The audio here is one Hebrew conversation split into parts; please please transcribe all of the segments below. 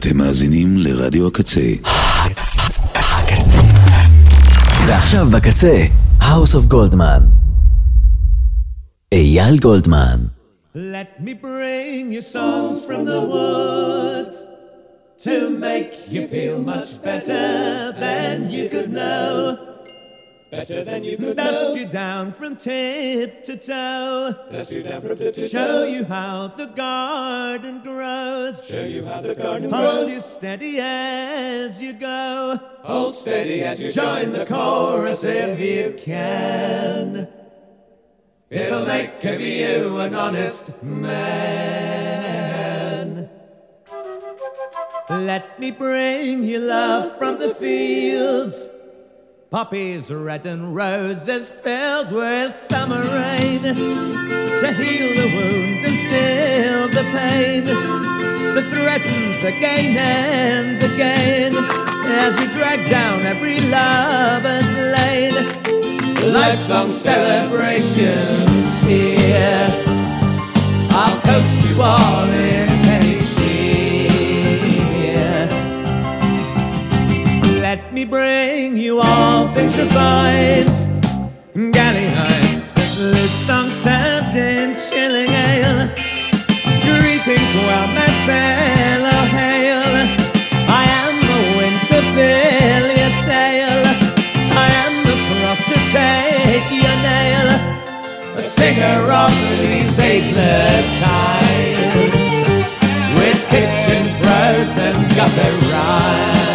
אתם מאזינים לרדיו הקצה. ועכשיו בקצה, House of Goldman. אייל גולדמן. Let me bring you songs from the woods to make you feel much better than you could know. Better than you could Dust know. you down from tip to toe. Dust you down from tip to toe. Show you how the garden grows. Show you how the garden Hold grows. you steady as you go. Hold steady as you Join the chorus if you can. It'll make of you an honest man. Let me bring you love from the fields. Poppies red and roses filled with summer rain to heal the wound and still the pain that threatens again and again as we drag down every lover's lane. Life's long celebrations here. I'll toast you all in me bring you all things refined. Lit songs served in chilling ale. Greetings, well, my fellow hail. I am the wind to fill your sail. I am the frost to take your nail. A singer of these ageless times. With kitchen prose and gutter rhymes.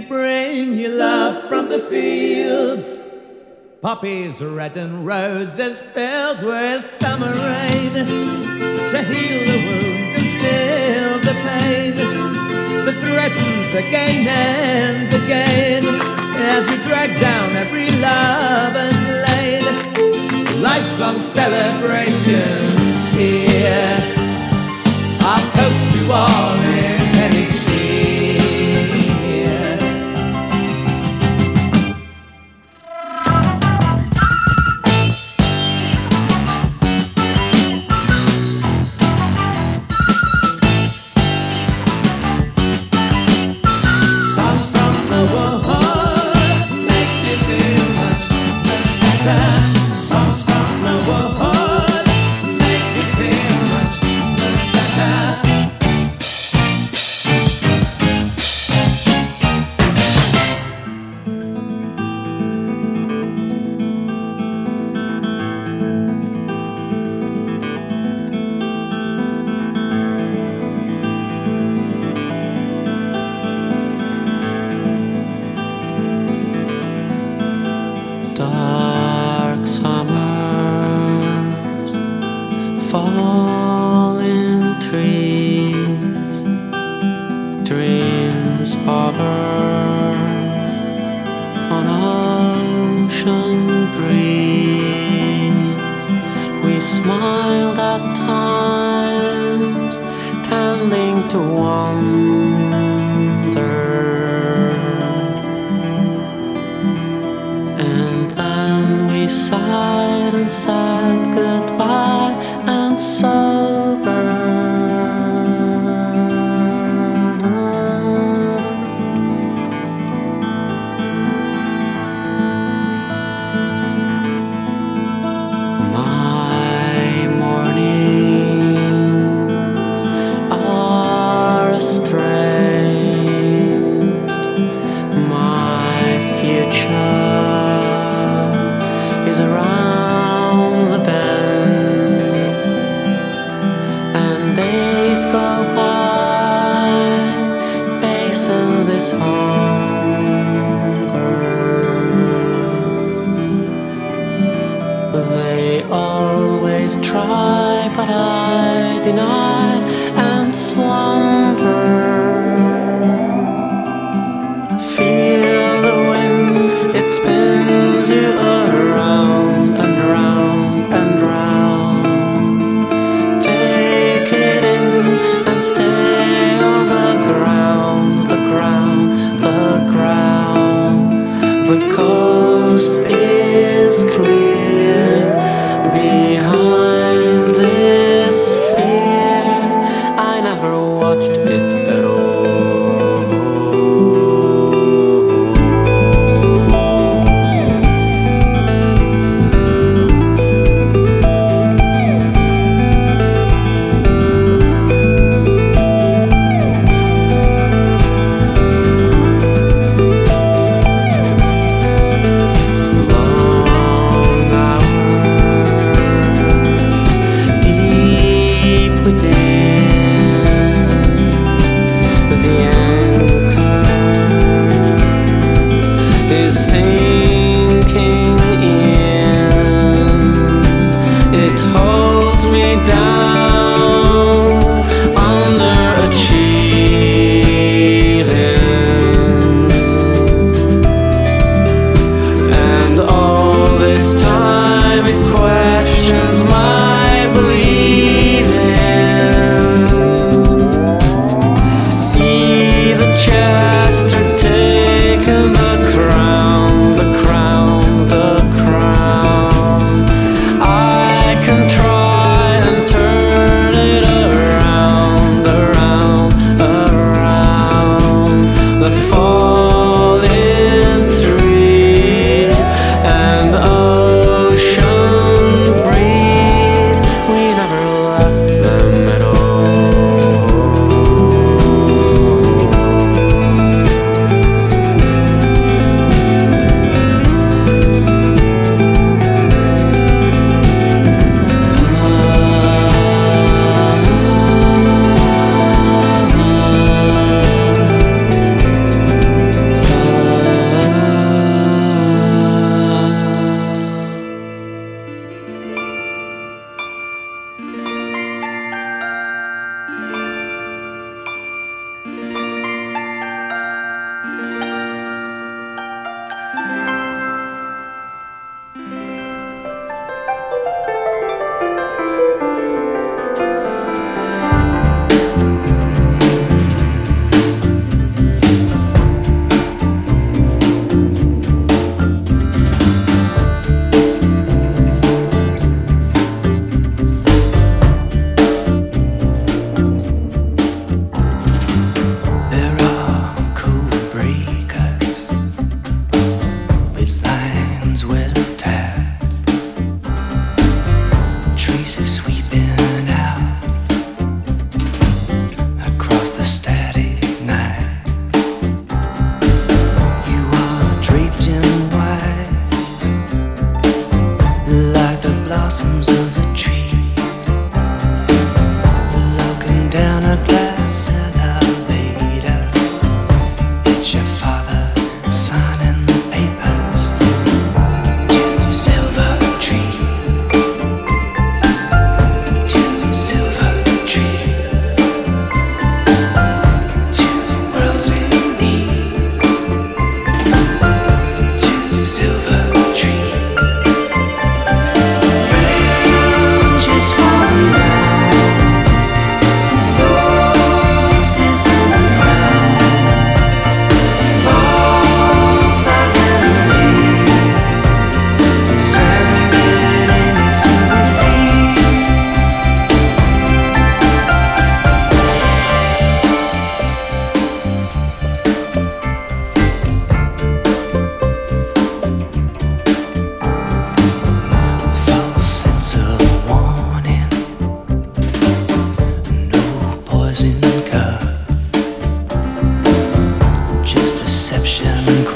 Me bring you love from the fields. Poppies red and roses filled with summer rain to heal the wound and still the pain that threatens again and again as we drag down every lover's lane. Life's long celebrations here. I'll toast you all in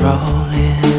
rolling.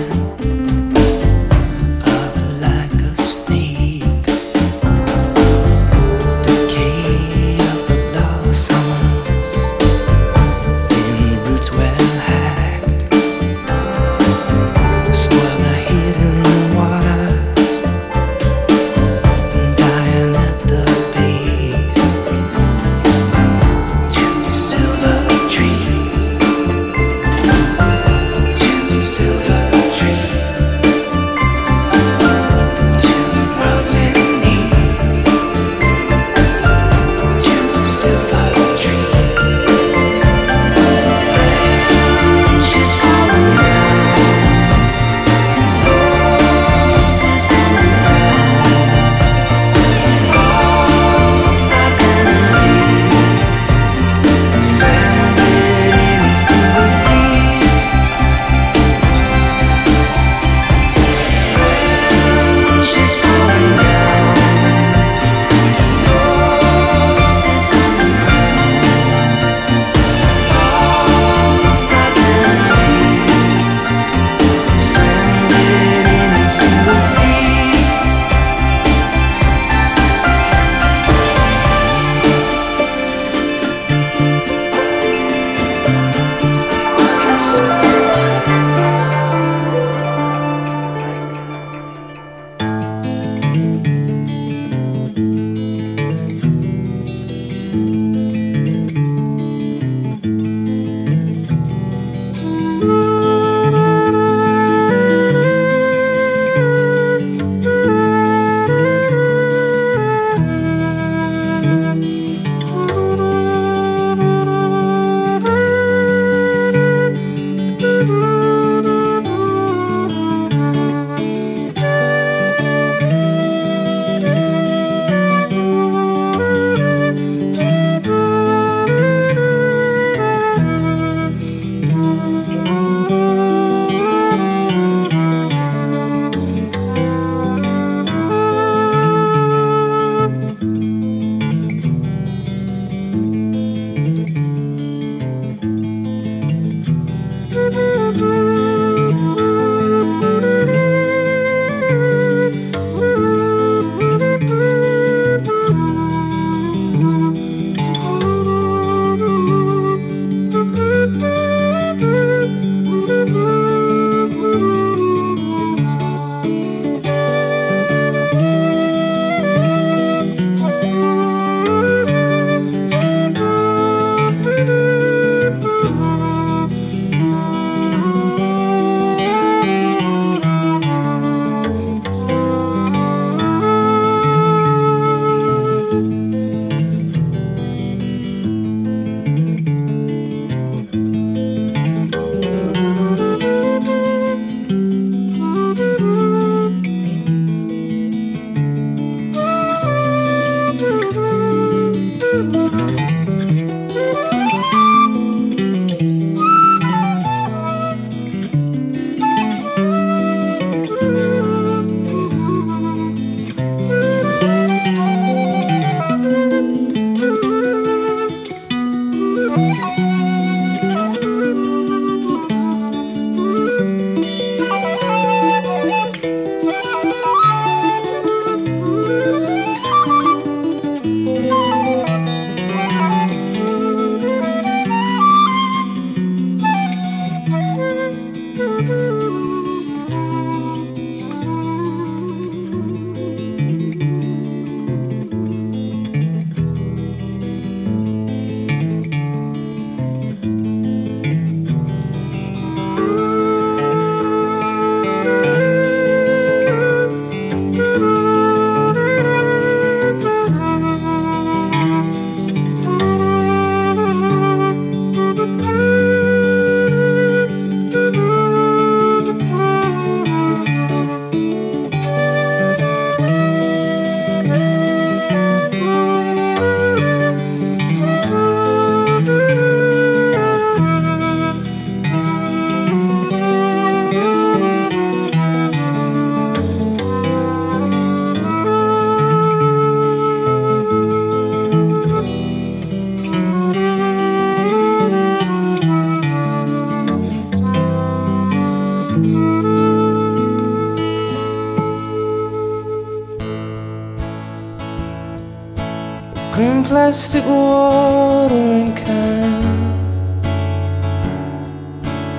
Plastic watering can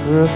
for a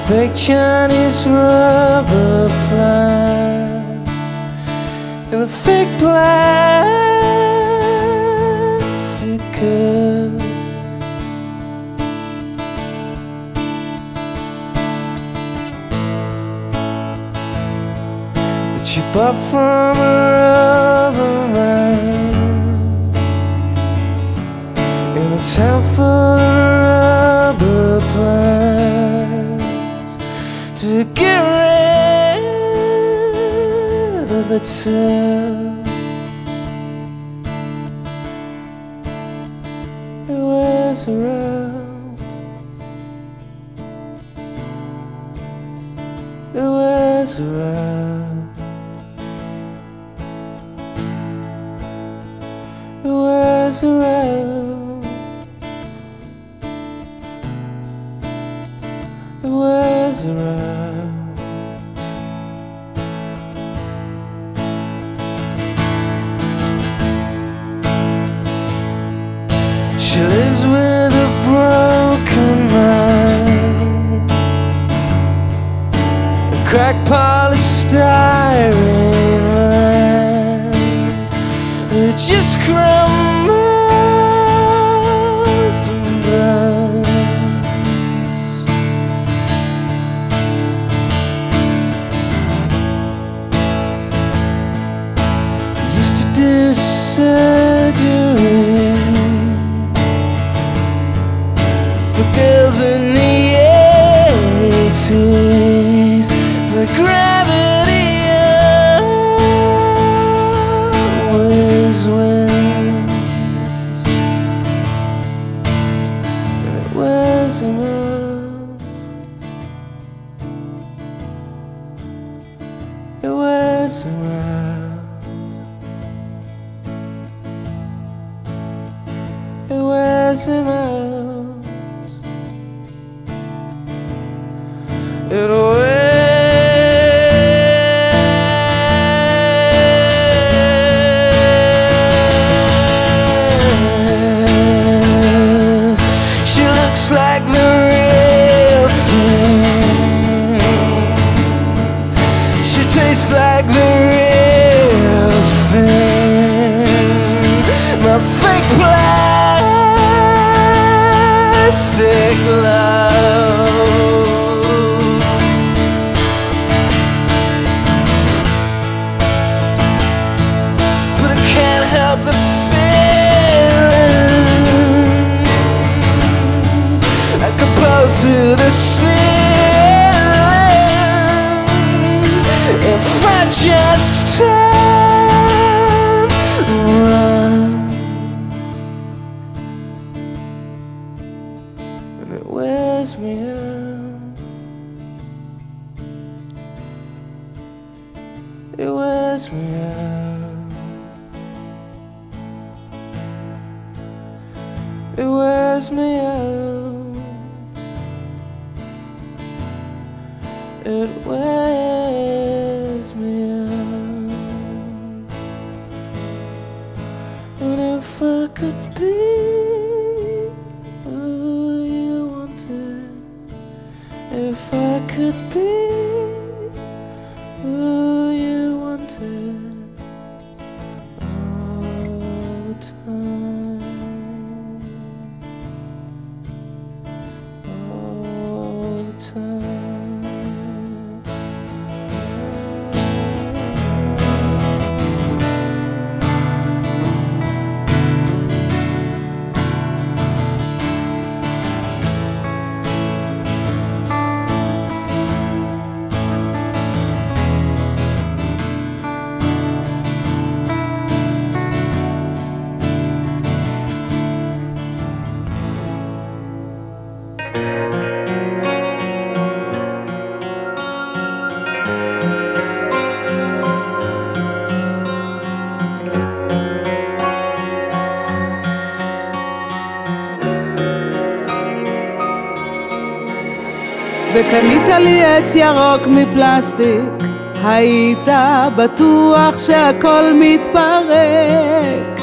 לי עץ ירוק מפלסטיק, היית בטוח שהכל מתפרק.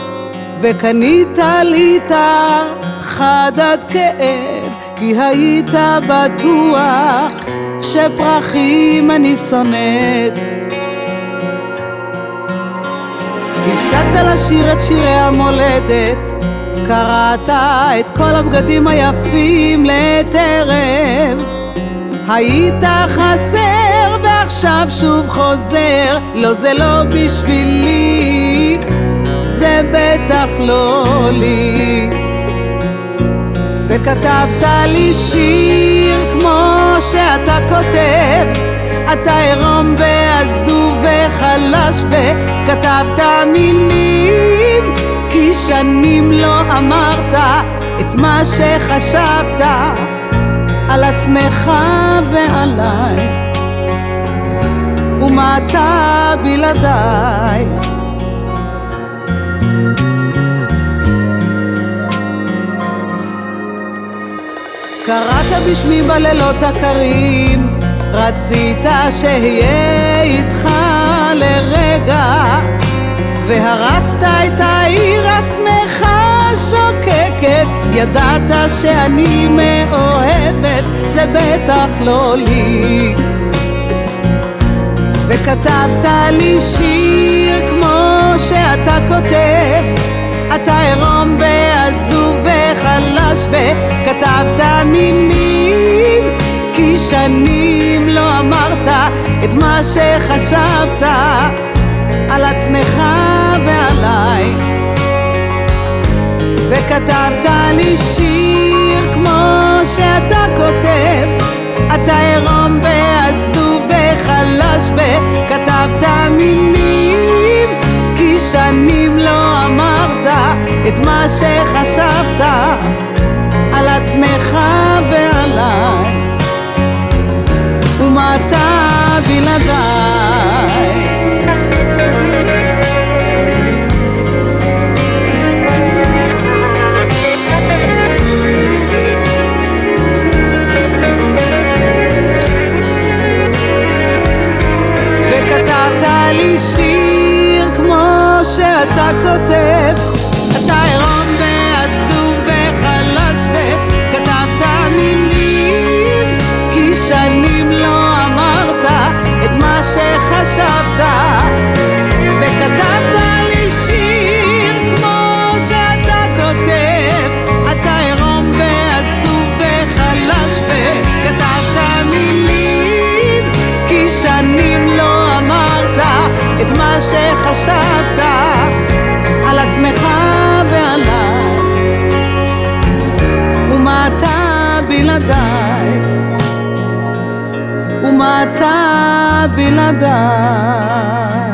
וקנית לי חד עד כאב, כי היית בטוח שפרחים אני שונאת. הפסקת לשיר את שירי המולדת, קראת את כל הבגדים היפים ערב. היית חסר ועכשיו שוב חוזר, לא זה לא בשבילי, זה בטח לא לי. וכתבת לי שיר כמו שאתה כותב, אתה עירום ועזוב וחלש וכתבת מילים כי שנים לא אמרת את מה שחשבת על עצמך ועליי. ומה אתה בלעדיי? קראת בשמי בלילות הקרים רצית שאהיה איתך לרגע. והרסת את העיר השמחה שוקקת. ידעת שאני מאוהבת, זה בטח לא לי. וכתבת לי שיר כמו שאתה כותב. אתה עירום ועזוב וחלש וכתבת מילים כי שנים לא אמרת את מה שחשבת על עצמך ועליי וכתבת לי שיר כמו שאתה כותב. אתה עירום ועזוב וחלש וכתבת מילים כי שנים לא אמרת את מה שחשבת על עצמך ועליי. ומה אתה בלעדיי לי שיר כמו שאתה כותב. אתה עירום ועזוב וחלש וכתבת מילים כי שנים לא אמרת את מה שחשבת שחשבת על עצמך ועליי. ומה אתה בלעדיי? ומה אתה בלעדיי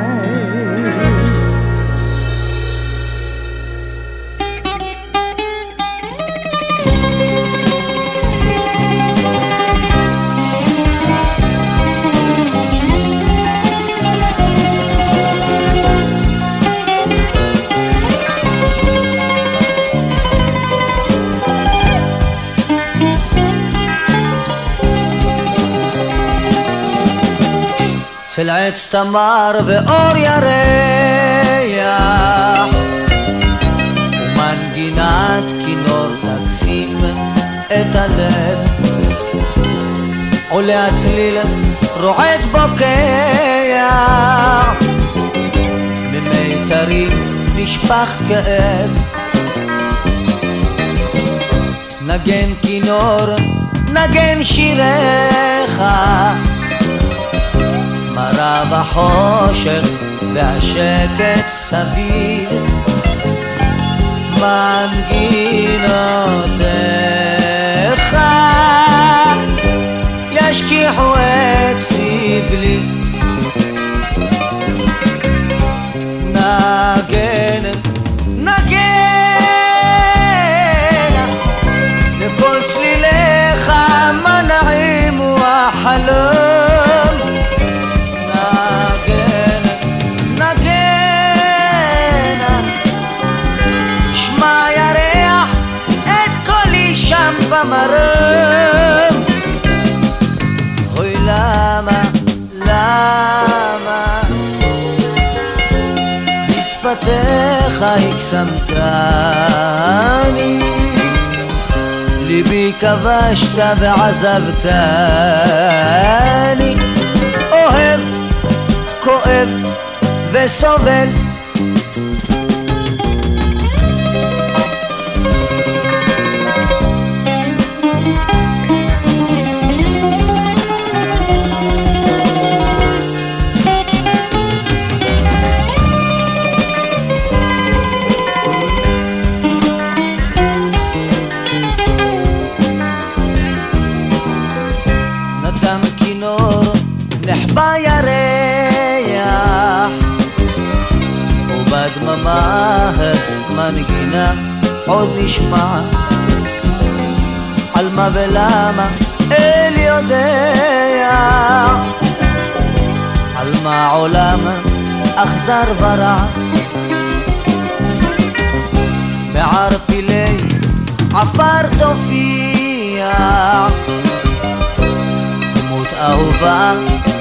אצל עץ תמר ואור ירח. ומנגינת כינור תקסים את הלב. עולה הצליל רועד בוקע. ממיתרים נשפך כאב. נגן כינור נגן שיריך מראה בחושך והשקט סביב מנגינותיך ישכיחו את סבלי. נגן, נגן לכל צליליך מנעים החלום במרום אוי למה, למה? בשפת בשפתיך הקסמתני. ליבי כבשת ועזבתני. אוהב, כואב וסובל מנגינה עוד נשמע על מה ולמה אל יודע. על מה עולם אכזר ורע בערפילי עפר תופיע. דמות אהובה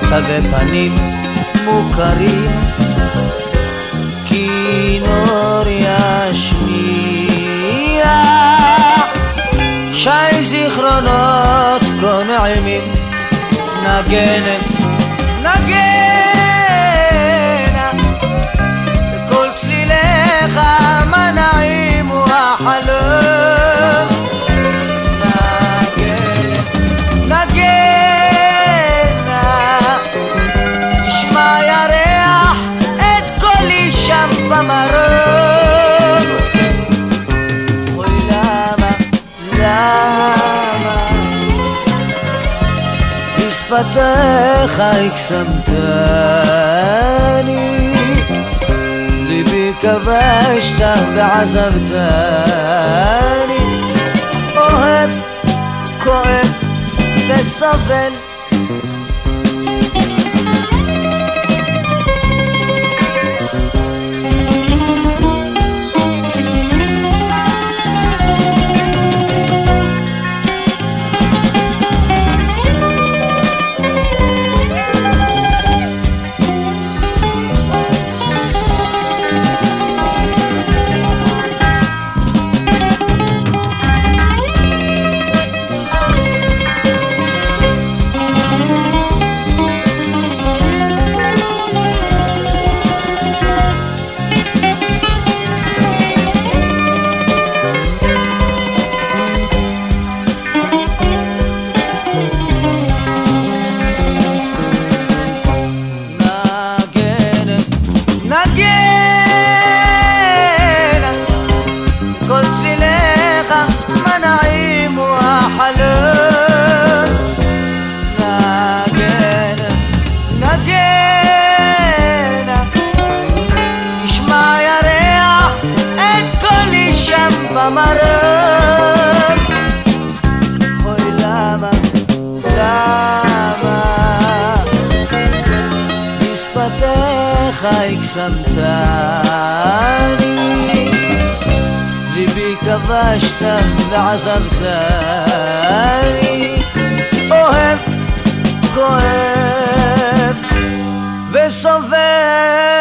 תווי פנים מוכרים כינור ישמיע שי זיכרונות כה נעימים נגנת נגנה בכל צליליך מנעים החלום בשפתיך הקסמתני. ליבי כבשת ועזבתני. אוהב, כואב וסובל ועזבתני אוהב, כואב וסובל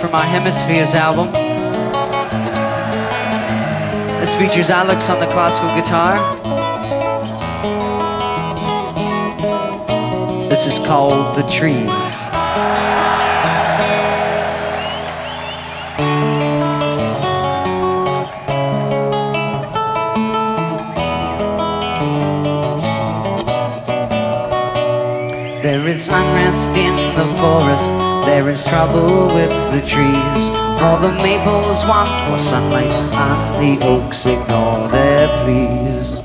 from our Hemispheres album. This features Alex on the classical guitar. This is called The Trees. There is unrest in the forest there is trouble with the trees, for the maples want more sunlight, and the oaks ignore their pleas.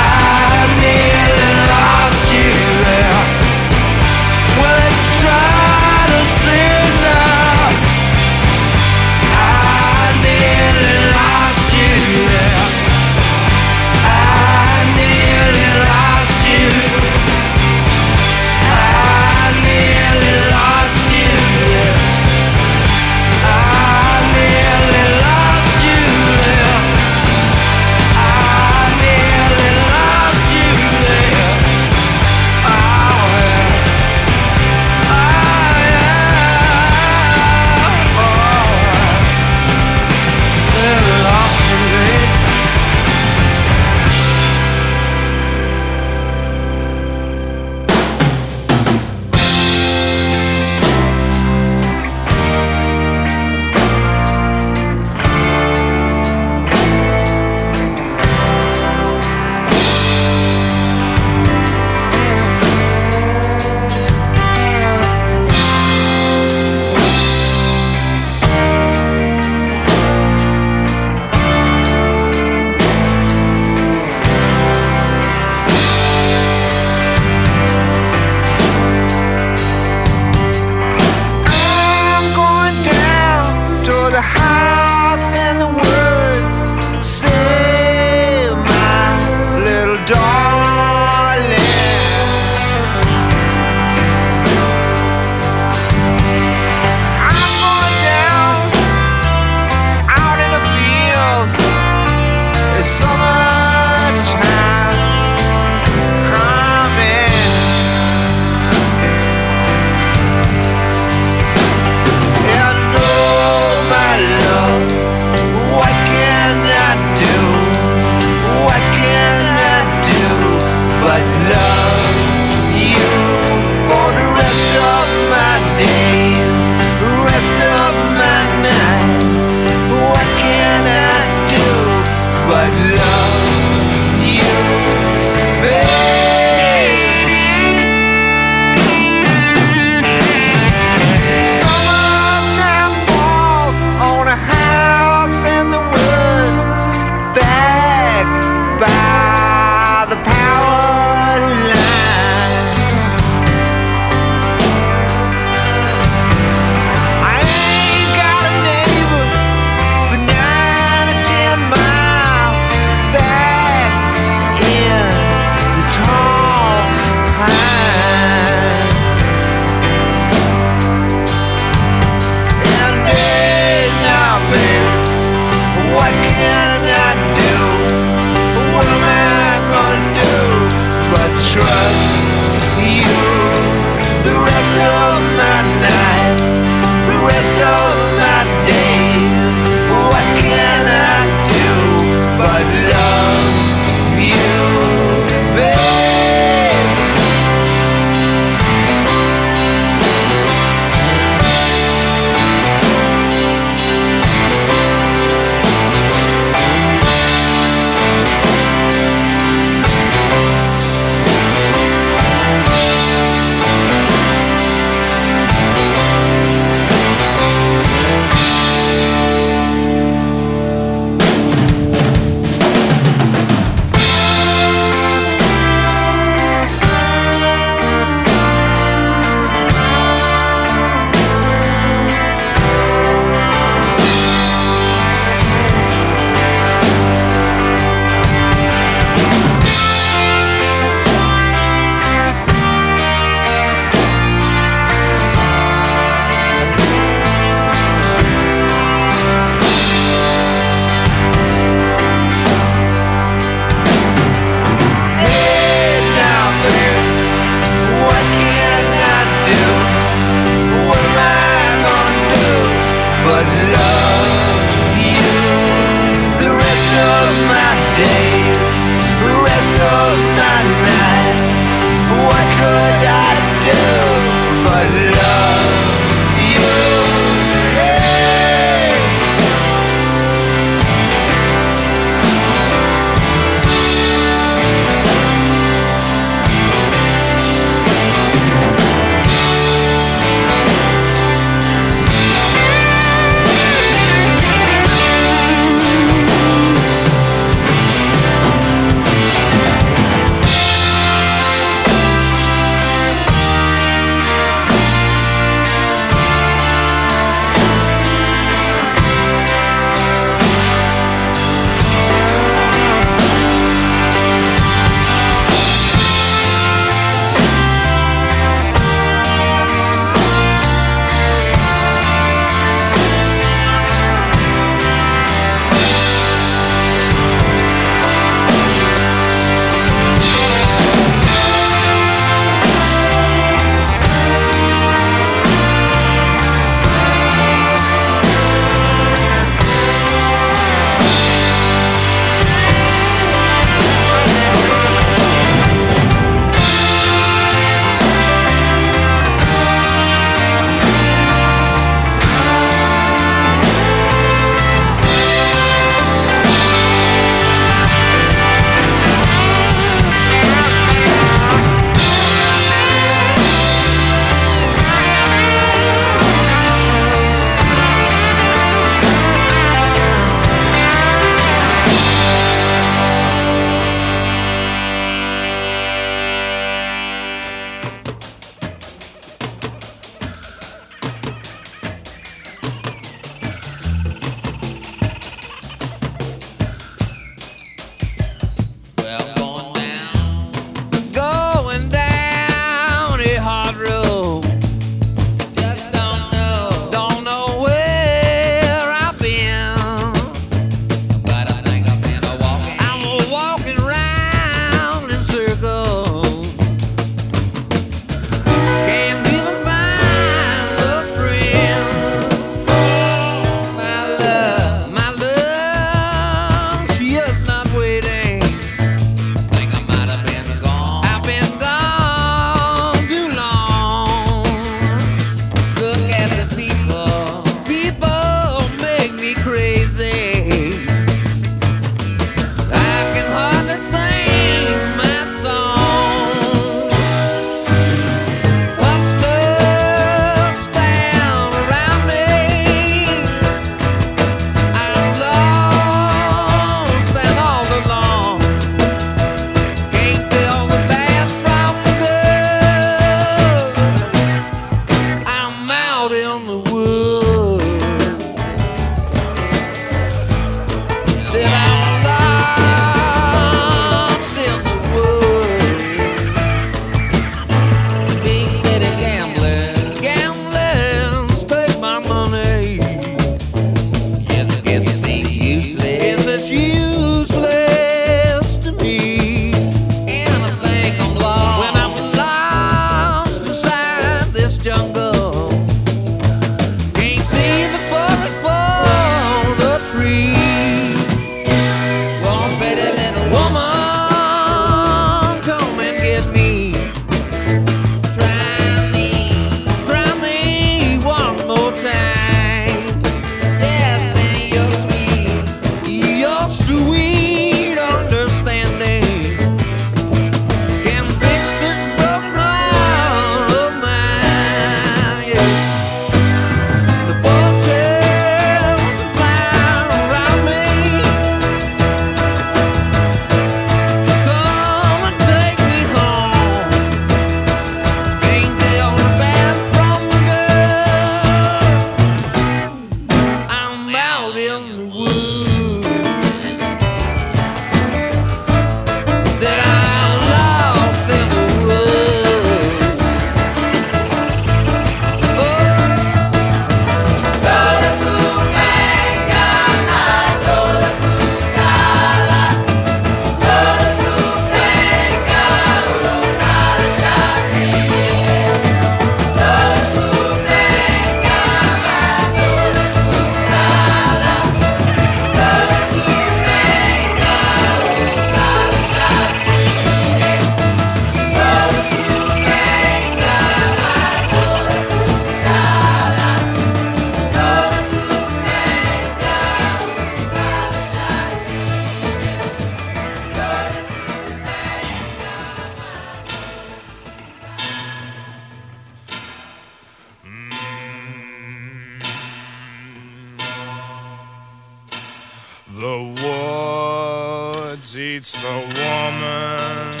Woman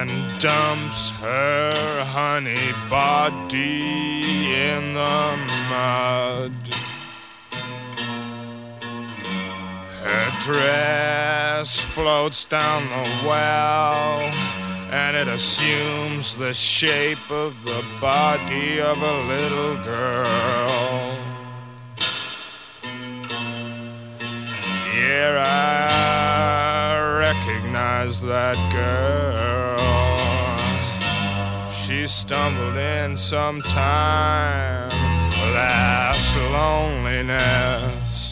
and dumps her honey body in the mud. Her dress floats down the well, and it assumes the shape of the body of a little girl. Yeah, I recognize that girl. She stumbled in sometime last loneliness.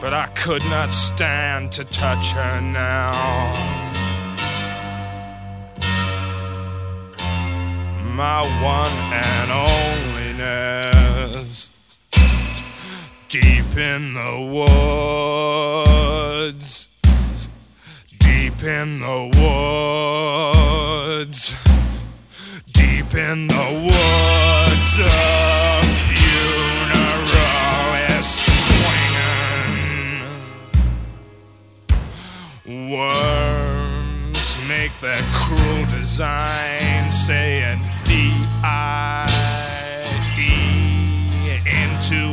but I could not stand to touch her now. My one and onlyness, deep in the woods, deep in the woods, deep in the woods. Worms make their cruel design, saying D-I-E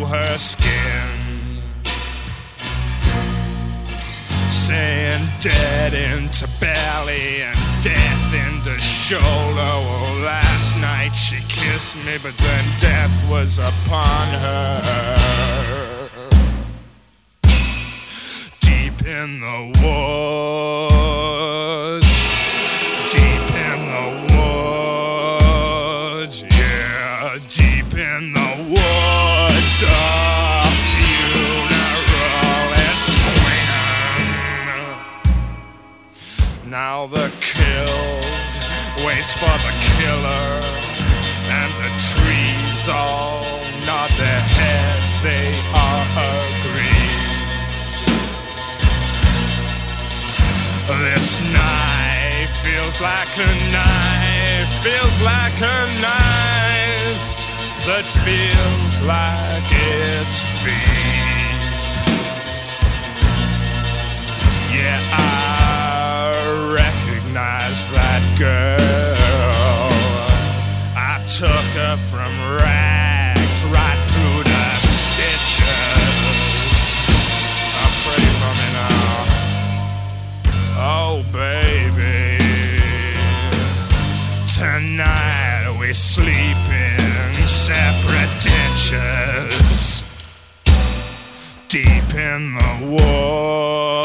her skin. Saying dead into belly and death into shoulder. Last night she kissed me, but then death was upon her deep in the woods, The killed waits for the killer, and the trees all nod their heads. They are agreed. This knife feels like a knife, feels like a knife that feels like it's feet. Yeah, I recognize that girl. I took her from rags right through the stitches. I pray for me now. Oh, baby. Tonight we sleep in separate ditches. Deep in the woods.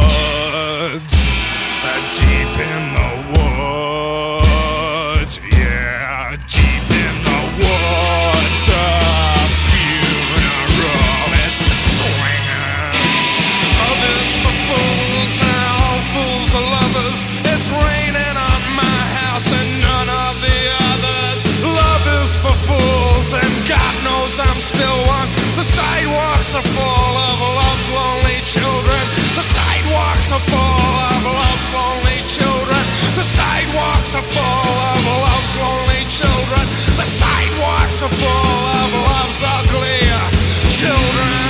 Still one. The sidewalks are full of love's lonely children. The sidewalks are full of love's lonely children. The sidewalks are full of love's lonely children. The sidewalks are full of love's ugly children.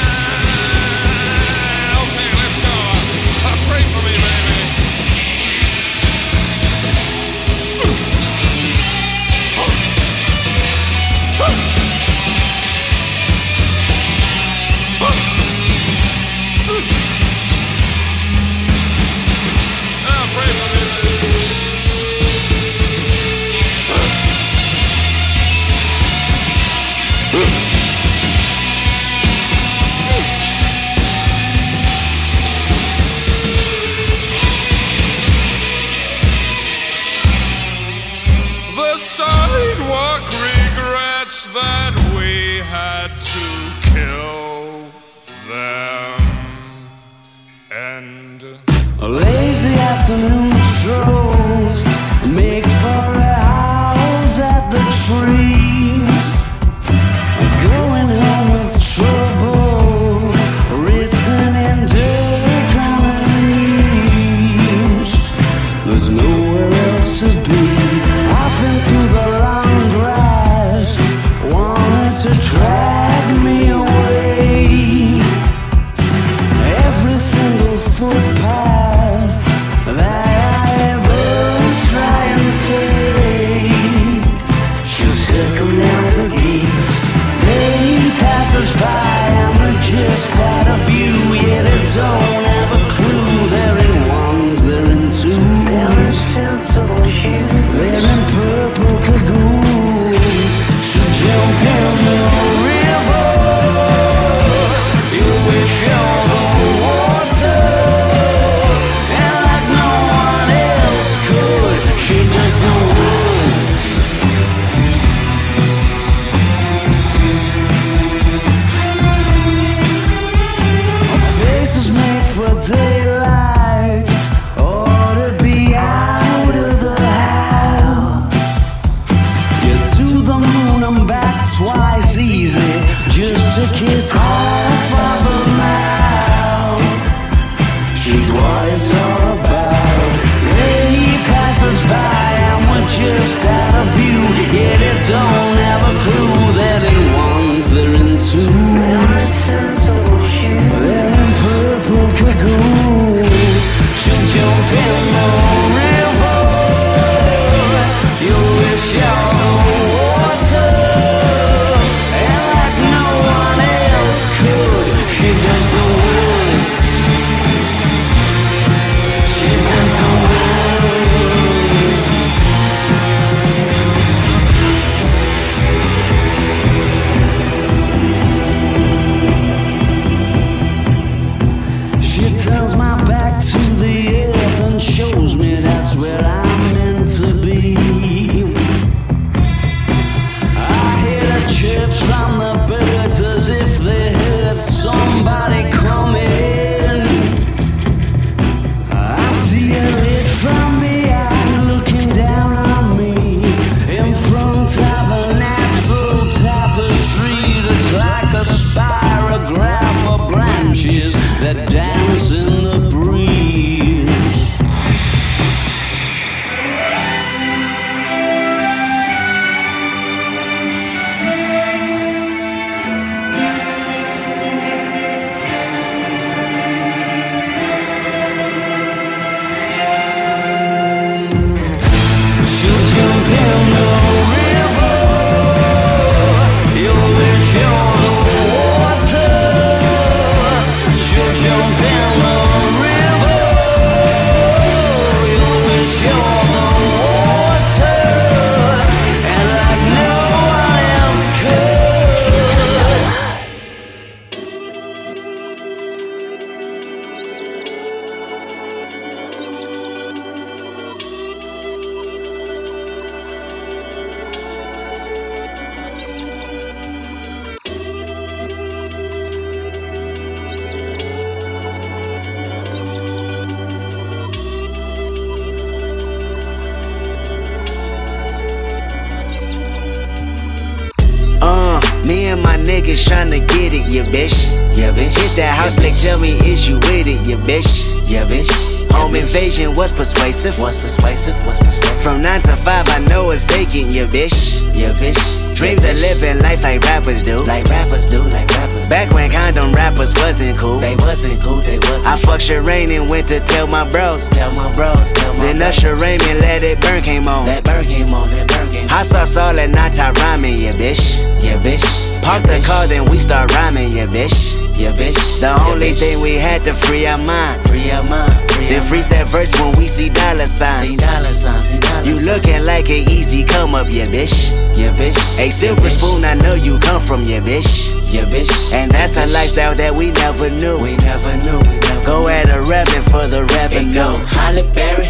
Only thing we had to free our mind. Free our mind. Then freeze that verse when we see dollar signs. See dollar signs. See dollar you looking like an easy come up, yeah, bitch. Yeah, bitch. A silver spoon, I know you come from, yeah, bitch. Yeah, bitch. And that's a lifestyle that we never knew. We never knew. We never go at a revenue for the revenue. Go Holly Berry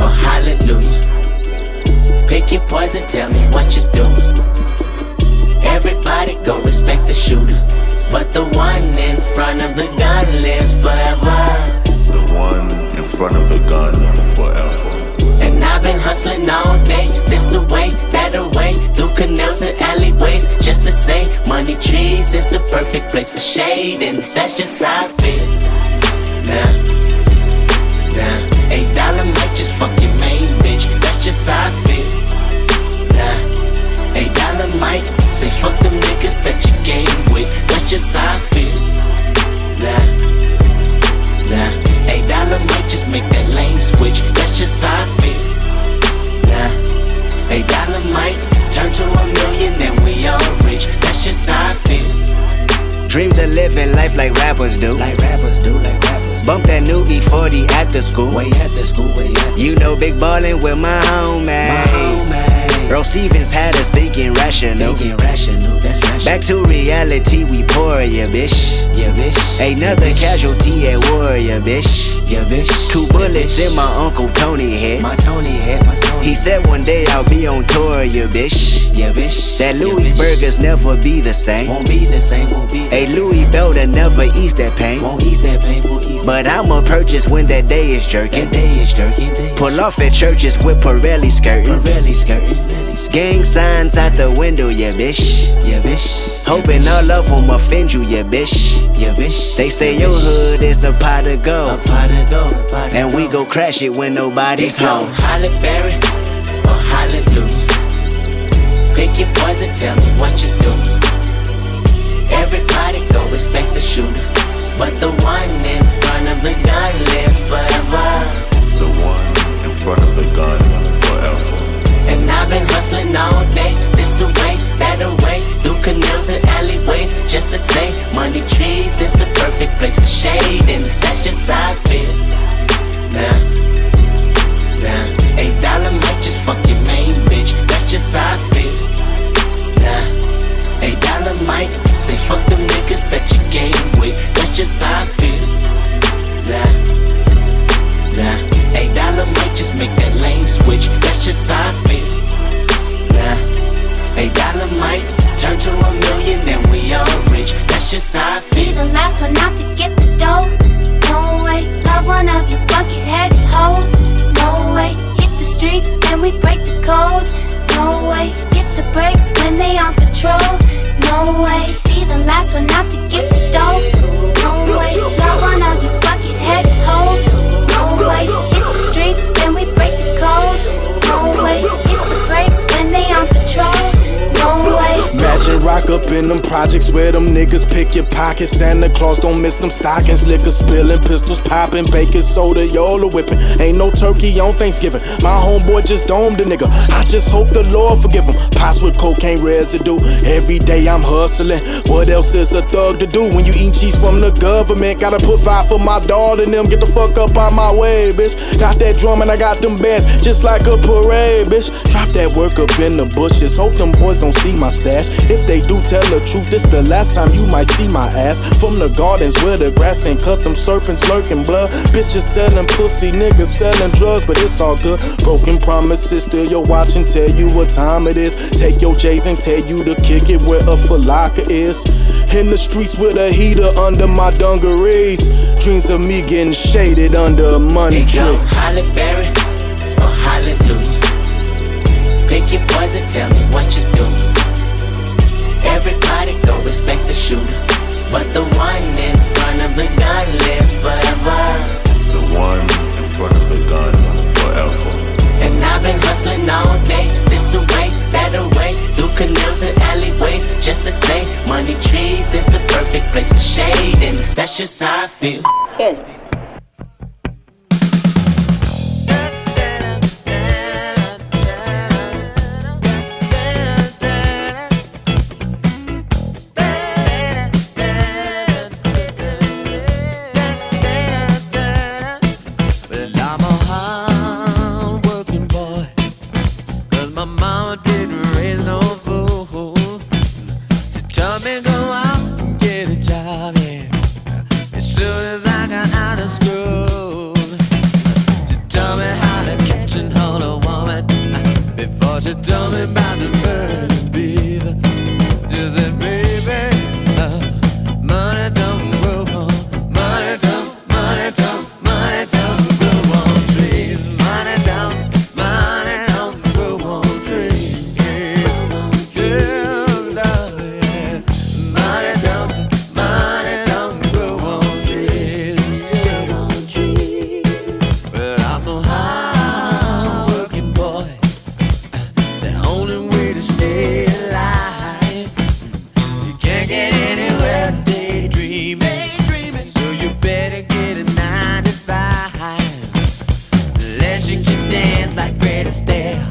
or Hallelujah. Pick your poison, tell me what you doing. Everybody go respect the shooter. But the one in front of the gun lives forever. The one in front of the gun forever. And I've been hustling all day, this away, that away, through canals and alleyways, just to say, money trees is the perfect place for shade, and that's just how I feel. Nah, nah, eight dollar might just fuck your main bitch, that's just how I feel. Nah, eight dollar might say fuck them niggas that you game with, just how I feel. Nah. Nah, eight dollar might just make that lane switch. That's just how I feel. Nah, eight dollar might turn to a million and we all rich. That's just how I feel. Dreams of living life like rappers do. Like rappers do, like rappers. Bump that new E40 after school. Way after school, way after You know, big ballin' with my homies. My homies. Earl Stevens had us thinking rational. Thinking rational, rational. Back to reality, we pour, yeah, bitch. Yeah, bitch. Another casualty at war, yeah, bitch. Yeah, bitch. Two bullets in my Uncle Tony head. My Tony head, my Tony. He said one day I'll be on tour, yeah, bitch. Yeah, bitch. That Louis burgers never be the same. Won't be the same, won't be A Louis Belder never ease that pain. Won't ease that pain, won't ease But I'ma purchase when that day is jerking. That day is jerking. Pull off at churches with Pirelli skirting. Pirelli skirting. Gang signs out the window, yeah, bitch. Yeah, bitch. Hoping all of them offend you, yeah, bitch. Yeah, bitch. They say your hood is a pot of gold. A pot of gold. And we go crash it when nobody's home. Holly Berry or Hallelujah. Pick your poison, tell me what you do. Everybody go respect the shooter. But the one in front of the gun pockets. Santa Claus don't miss them stockings. Liquor spilling, pistols popping, baking soda, y'all are whipping. Ain't no turkey on Thanksgiving. My homeboy just domed a nigga. I just hope the Lord forgive him. Pots with cocaine residue. Every day I'm hustling. What else is a thug to do when you eat cheese from the government? Gotta put five for my dog and them. Get the fuck up out my way, bitch. Got that drum and I got them bands just like a parade, bitch. That work up in the bushes. Hope them boys don't see my stash. If they do tell the truth, this the last time you might see my ass. From the gardens where the grass ain't cut, them serpents lurking blood. Bitches selling pussy, niggas selling drugs, but it's all good. Broken promises, still your watch and tell you what time it is. Take your J's and tell you to kick it where a falaka is. In the streets with a heater under my dungarees. Dreams of me getting shaded under a money Hey, tree. Halle Berry Poison, tell me what you do. Everybody go respect the shooter. But the one in front of the gun lives forever. The one in front of the gun forever. And I've been hustling all day, this away, that away, through canals and alleyways, just to say, money trees is the perfect place for shade, and that's just how I feel. stare.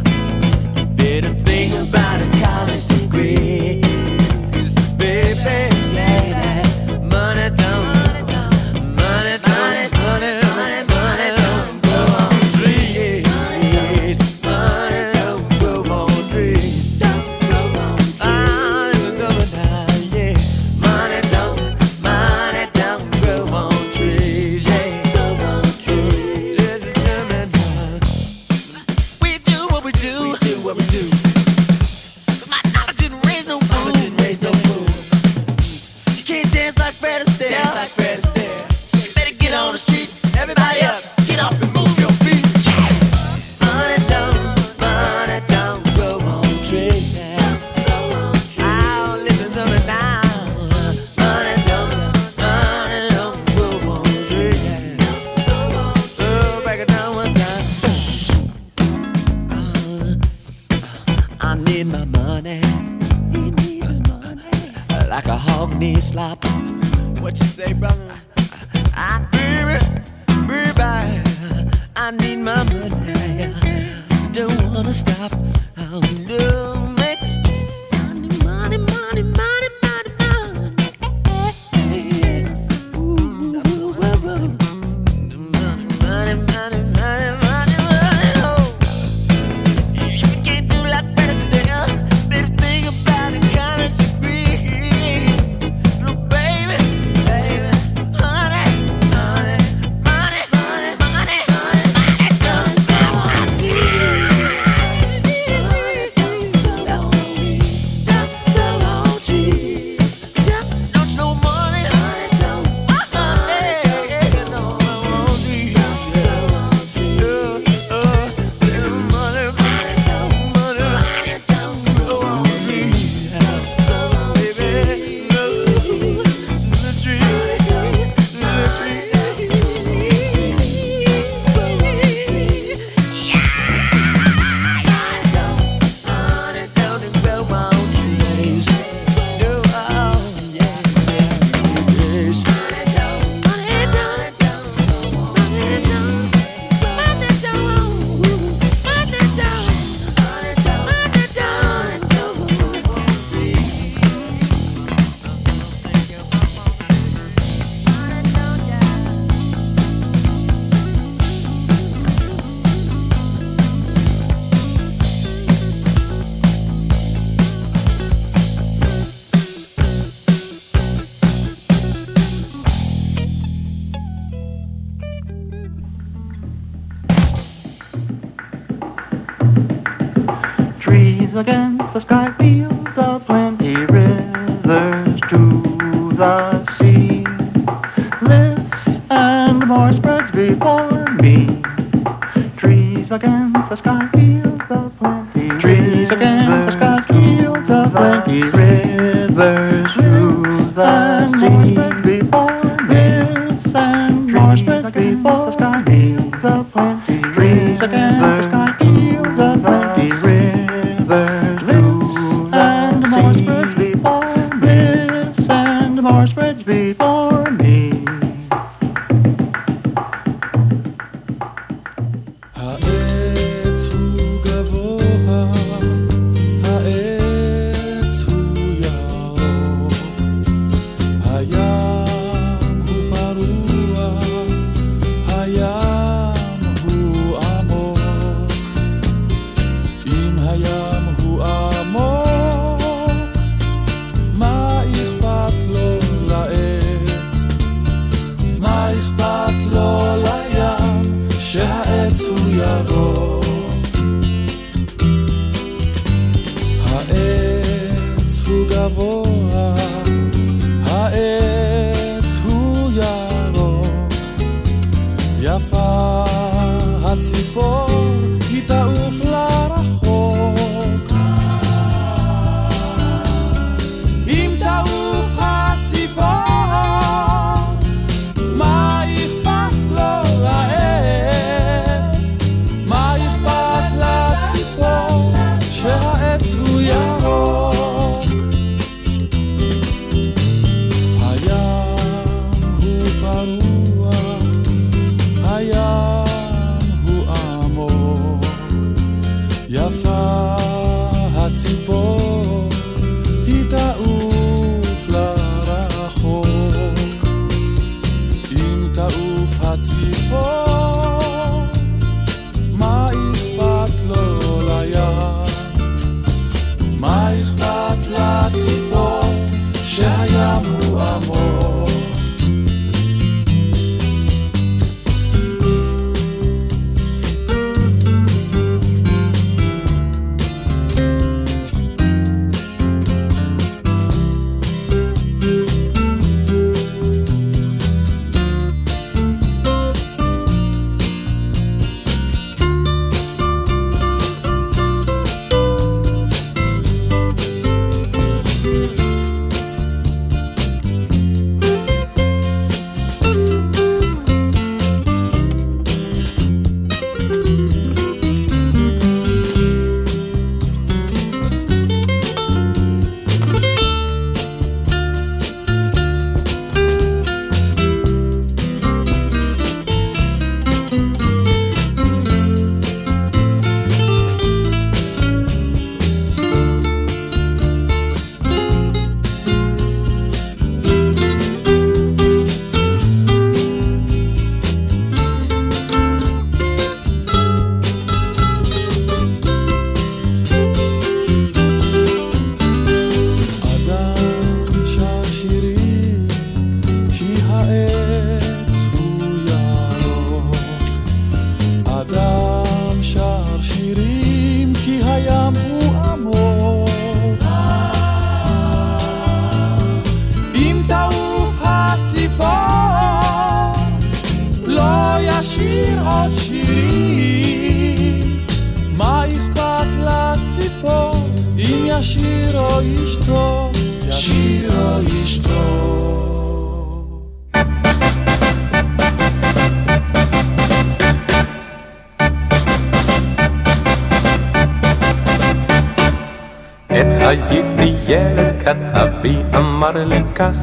אמר לי כך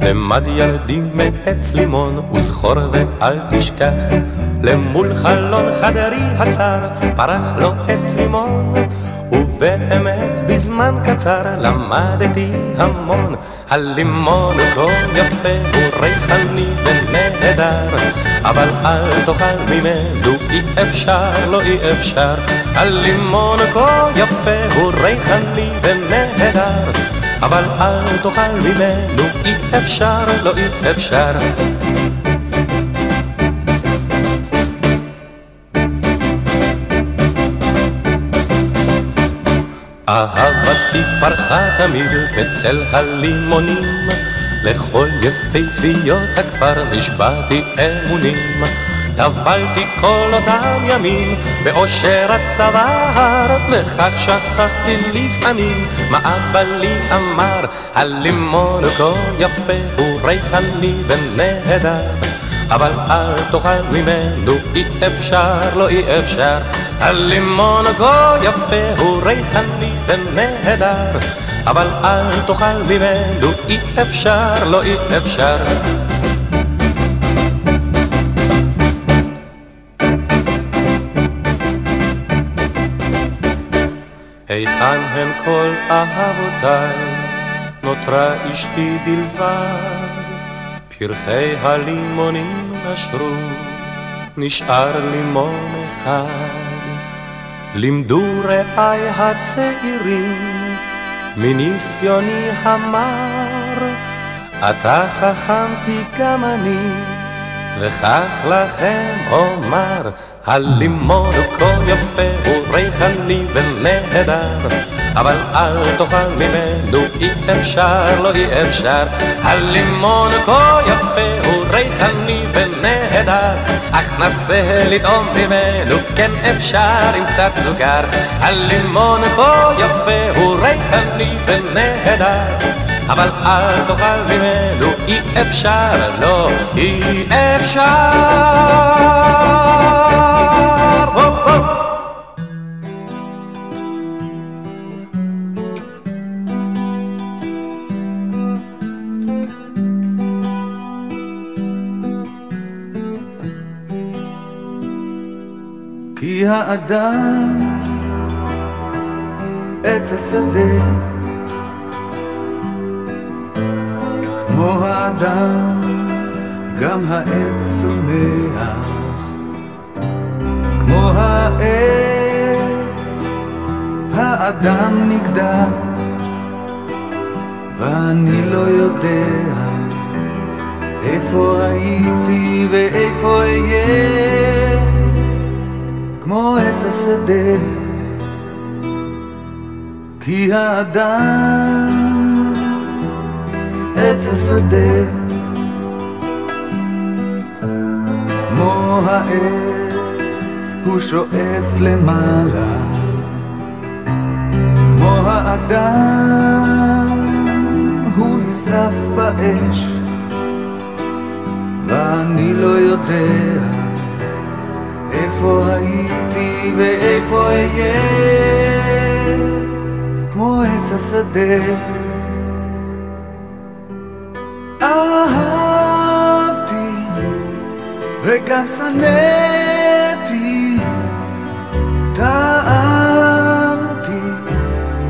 למד ילדי מעץ לימון וזכור ואל תשכח. למול חלון חדרי הצר פרח לו עץ לימון. ובאמת בזמן קצר למדתי המון. הלימון כה יפה הוא ריחני ונהדר. אבל אל תאכל ממנו אי אפשר לא אי אפשר. הלימון כה יפה הוא ריחני ונהדר אבל אל תאכל ממנו אי אפשר לא אי אפשר. אהבתי פרחה תמיד בצל הלימונים לכל יפהפיות הכפר נשבעתי אמונים טבלתי כל אותם ימים באושר הצוואר וכך שכחתי לפעמים. מה אבא לי אמר? הלימון כה יפה הוא ריחני ונהדר. אבל אל תאכל ממנו אי אפשר לא אי אפשר. הלימון כה יפה הוא ריחני ונהדר. אבל אל תאכל ממנו אי אפשר לא אי אפשר היכן הן כל אהבותיי? נותרה אשתי בלבד, פרחי הלימונים נשרו, נשאר לימון אחד. לימדו רעי הצעירים, מניסיוני המר, אתה חכמתי גם אני, וכך לכם אומר, הלימון הוא כה יפה, הוא ריחני ונהדר, אבל אל תאכל ממנו, אי אפשר, לא אי אפשר. הלימון כה יפה, הוא ריחני ונהדר, אך נסה לטעום ממנו, כן אפשר עם קצת סוכר. הלימון כה יפה, הוא ריחני ונהדר. אבל אל תאכל ממנו, אי אפשר, לא, אי אפשר. כי האדם עץ השדה כמו האדם גם העץ צומח כמו העץ האדם נגדע ואני לא יודע איפה הייתי ואיפה אהיה. כמו עץ השדה כי האדם עץ השדה. כמו העץ הוא שואף למעלה. כמו האדם הוא נשרף באש. ואני לא יודע איפה הייתי ואיפה אהיה. כמו עץ השדה וגם שנאתי טעמתי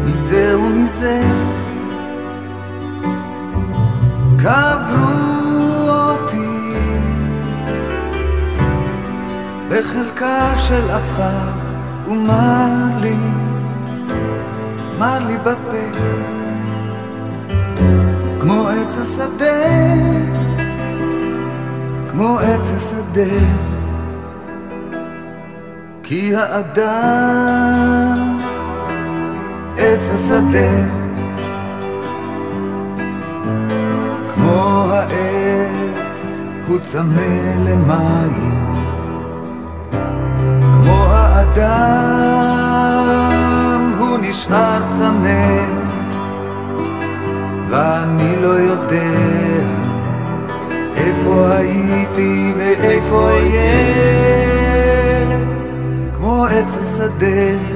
מזה ומזה. קברו אותי בחלקה של עפר ומר לי, מר לי בפה? כמו עץ השדה, כמו עץ השדה, כי האדם עץ השדה, כמו העץ הוא צמא למים, כמו האדם הוא נשאר צמא. ואני לא יודע איפה הייתי ואיפה אהיה? כמו עץ השדה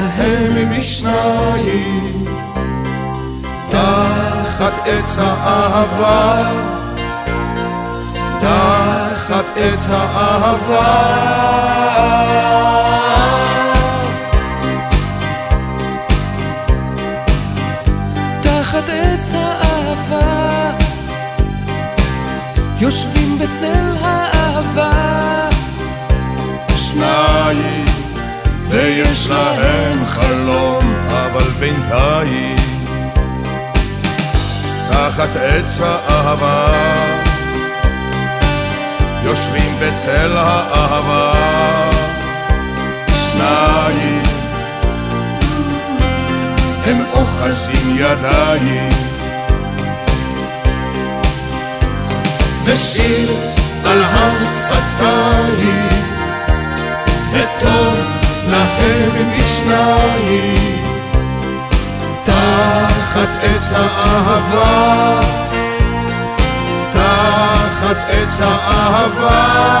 להם משניים תחת עץ האהבה תחת עץ האהבה. תחת עץ האהבה יושבים בצל האהבה ויש להם חלום אבל בינתיים תחת עץ האהבה יושבים בצל האהבה. שניים הם אוחזים ידיים. ושיר על הר שפתיים וטוב להם משניים תחת עץ האהבה תחת עץ האהבה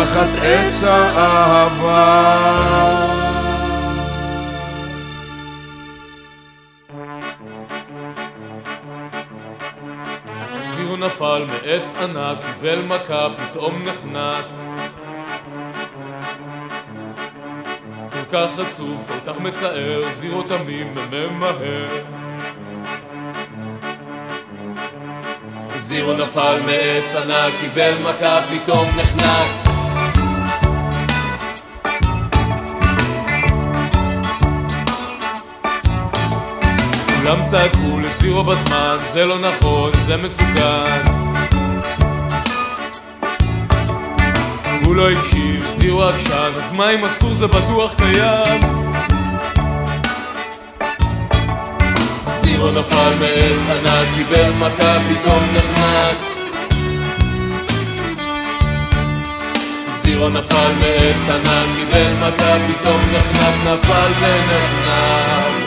תחת עץ האהבה זיו נפל מעץ ענק, קיבל מכה, פתאום נחנק. כל כך עצוב, כל כך מצער, זירו תמים וממהר. זירו נפל מעץ ענק, קיבל מכה, פתאום נחנק. כולם צעקו לזירו בזמן, זה לא נכון, זה מסוכן. הוא לא הקשיב, זירו עקשן, אז מה אם אסור זה בטוח קיים? זירו נפל מעץ ענק, קיבל מכה, פתאום נחנק. זירו נפל מעץ ענק, קיבל מכה, פתאום נחנק, נפל ונחנק.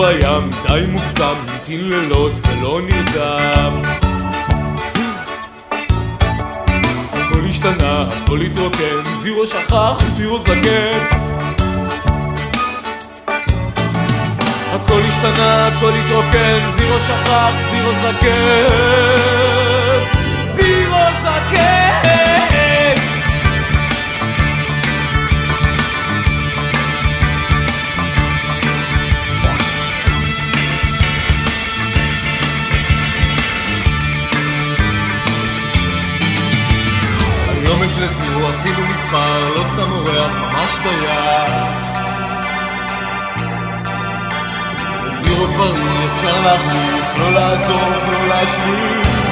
הוא היה מדי מוגזם, המתין לילות ולא נרדם. הכל השתנה, הכל התרוקן, זירו שכח, זירו זקן. הכל השתנה, הכל התרוקן, זירו שכח, זירו זקן. זירו זקן! דייר. את זירו כבר אי אפשר להחליף, לא לעזוב, לא להשליף.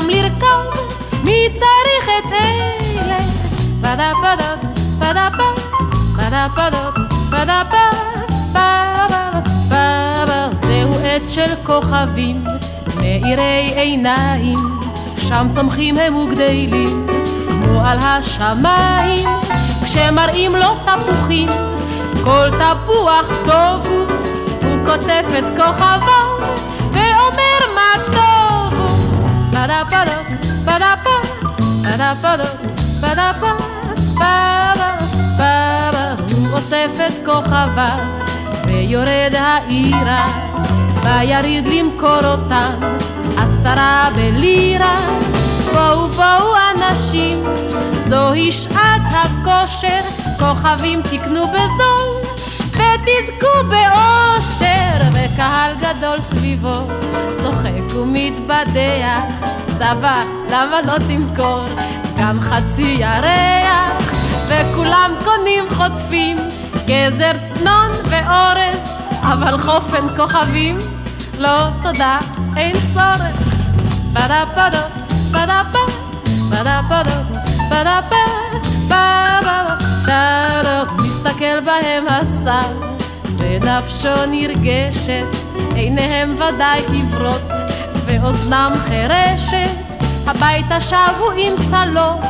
סופם לרכב, מי צריך את אלה? פדה פדה פדה פדה פדה פדה פדה זהו עץ של כוכבים, מאירי עיניים, שם צומחים הם וגדלים, כמו על השמיים. כשמראים לו תפוחים, כל תפוח טוב הוא, הוא כותב את כוכביו את כוכביו ויורד העירה ויריד למכור אותם עשרה בלירה. בואו בואו אנשים זוהי שעת הכושר, כוכבים תקנו בזול, ותזכו באושר, וקהל גדול סביבו צוחק ומתבדח, סבא, למה לא תמכור גם חצי ירח? וכולם קונים חוטפים, גזר צנון ואורז, אבל חופן כוכבים, לא תודה, אין צורך. פדה פדה פדה פדה פדה מסתכל בהם השר, ונפשו נרגשת, עיניהם ודאי עיוורות, ואוזנם חירשת, הביתה שבו עם צלו,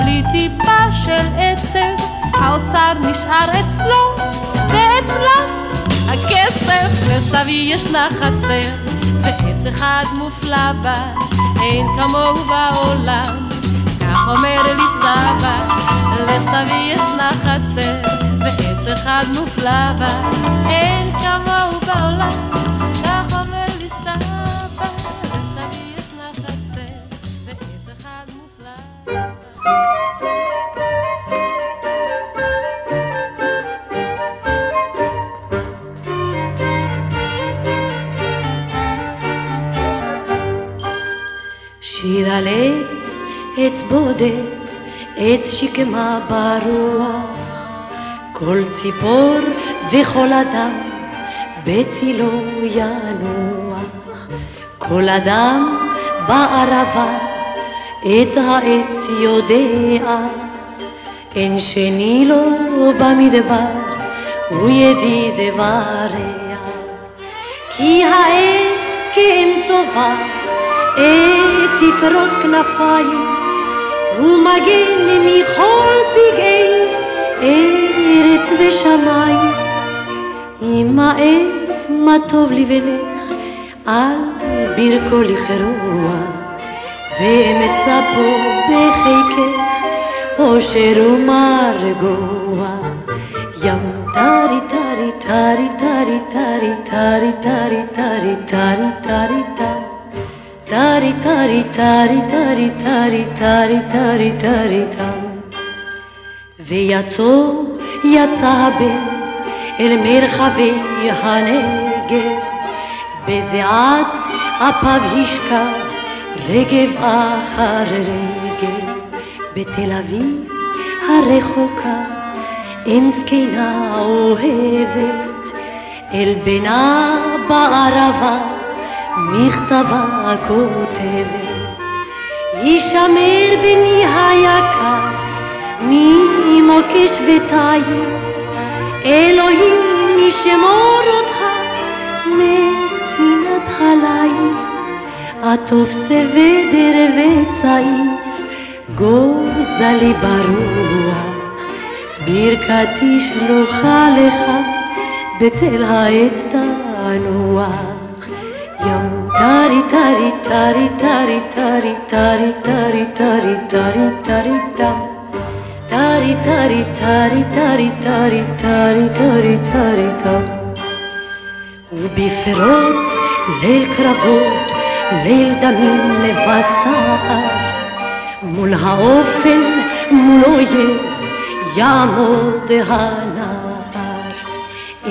בלי טיפה של עצב, האוצר נשאר אצלו, ואצלם הכסף, לסבי ישנה חצר, ועץ אחד מופלא בה, אין כמוהו בעולם. כך אומר לי סבא, לסבי ישנה חצר, ועץ אחד מופלא בה, אין כמוהו בעולם. בודד, עץ שקמה ברוח, כל ציפור וכל אדם בצילו ינוח, כל אדם בערבה את העץ יודע, אין שני לו במדבר, הוא ידיד ורע. כי העץ כאם טובה, עת תפרוס כנפיים, הוא מגן מכל פגעי ארץ ושמיים. עם העץ מה טוב לי ולך, על ברכיי לכרוע. ואמצא פה בחיקך אושר ומרגוע ים טרי טרי טרי טרי טרי טרי טרי טרי טרי טרי טרי טרי טרי טרי טרי טרי טרי טרי טם ויצא יצא הבן אל מרחבי הנגב בזיעת אפיו השקה רגב אחר רגב, בתל אביב הרחוקה, אם זקנה אוהבת, אל בנה בערבה, מכתבה כותבת. יישמר בני היקר, ממוקש ותאים, אלוהים ישמור אותך מצינת הליל. עטוף סוודר וצעיף, גוזלי ברוח, ברכתי שלוחה לך, בצל העץ תנוח. ובפרוץ ליל קרבות ליל דמים מבשר, מול האופן, מול אויב, יעמוד הנער.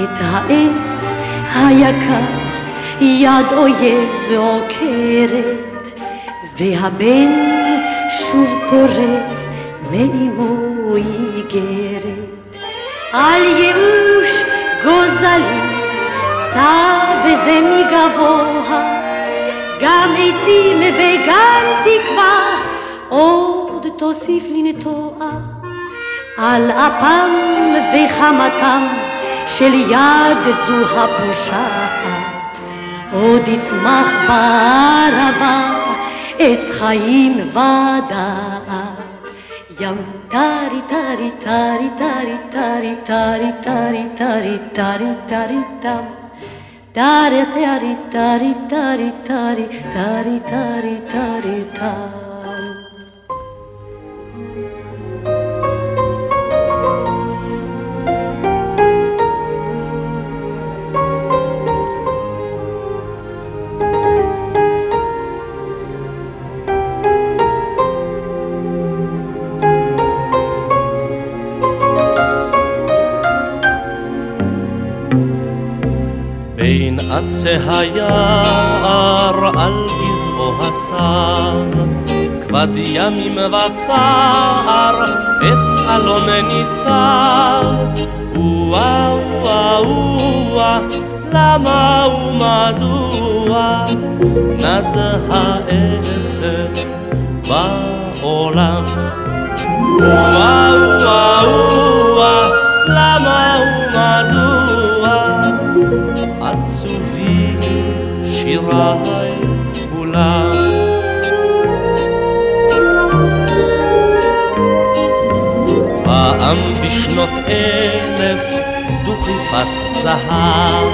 את העץ היקר, יד אויב ועוקרת, והבן שוב קורא מאמו איגרת. על ייאוש גוזלי, צר וזה מגבוה, גם עצים וגם תקווה, עוד תוסיף לי נטועה. על אפם וחמתם של יד זו הפושעת, ოდიც მახბარავა ეცხა იმ ვადა yam tari tari tari tari tari tari tari tari tari tari tam tari tari tari tari tari tari tari tari tam עצי היער על גזעו הסר, כבד ימים וסער, עץ אלון ניצר. וואה וואה וואה, למה ומדוע נד העצב בעולם? וואה וואה וואה, שיריי כולם. פעם בשנות אלף דוכיפת זהב,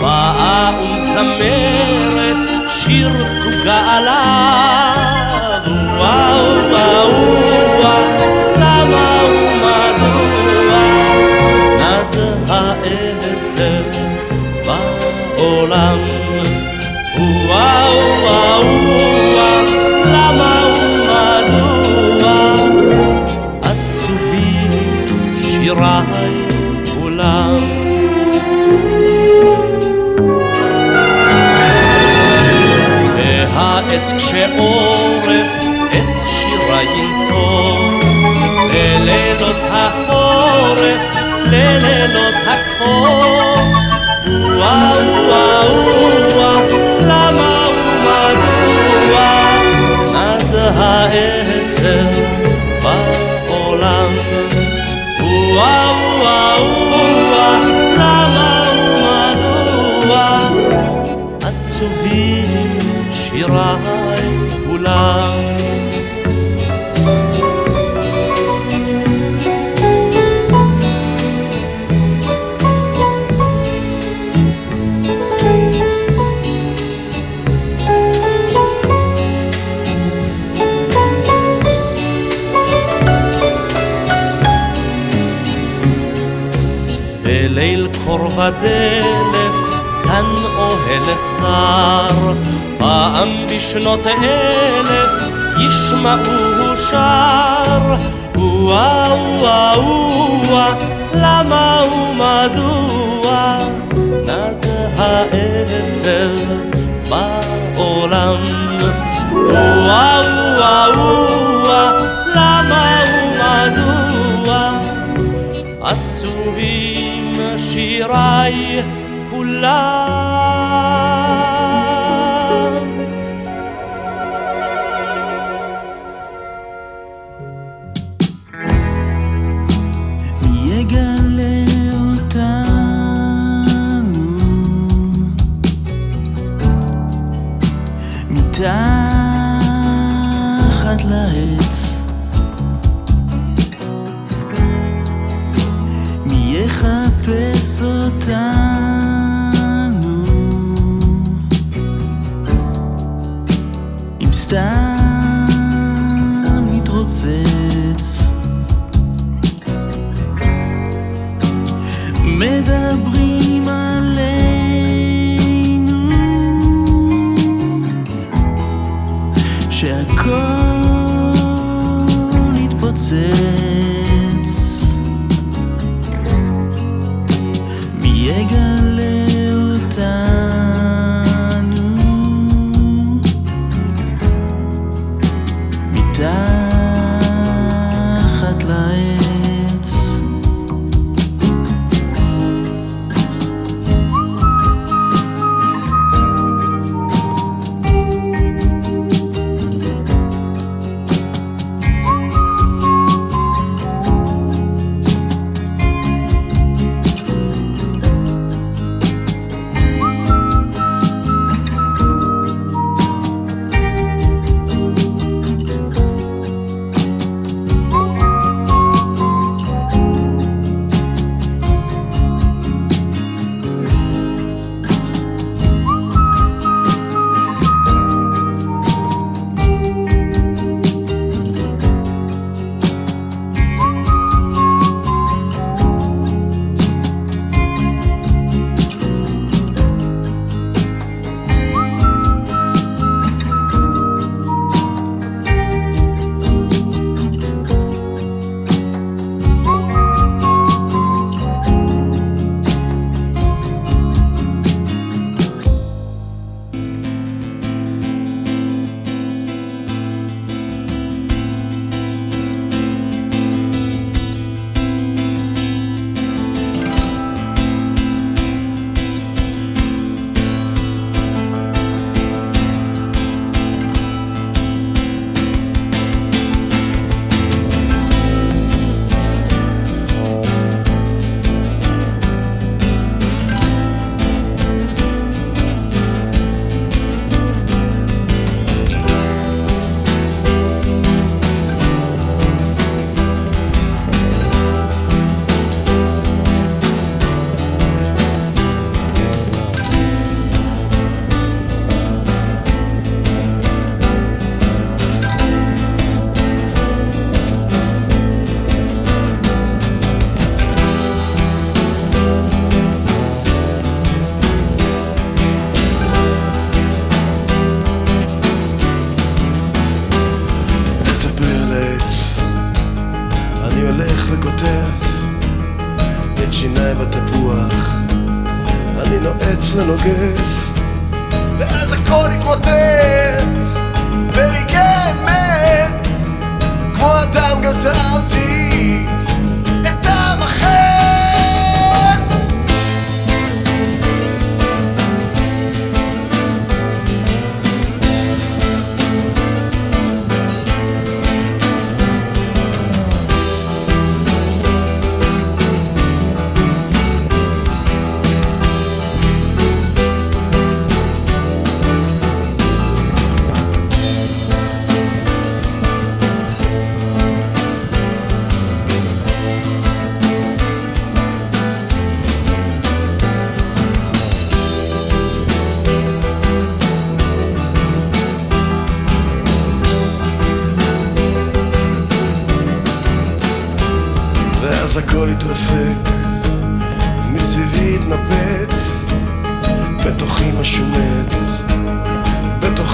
באה ומזמרת שיר תוגה עליו. וואו וואו וואו, למה ומדוע נד העצב בעולם. העץ כשעורף את שירה ינצור ללילות החורף, ללילות הכפור הדלף, כאן אוהל צר. פעם בשנות אלף ישמעו שר. וואו וואו וואו, למה ומדוע נד האצל בעולם? וואו וואו וואו الرعي كلها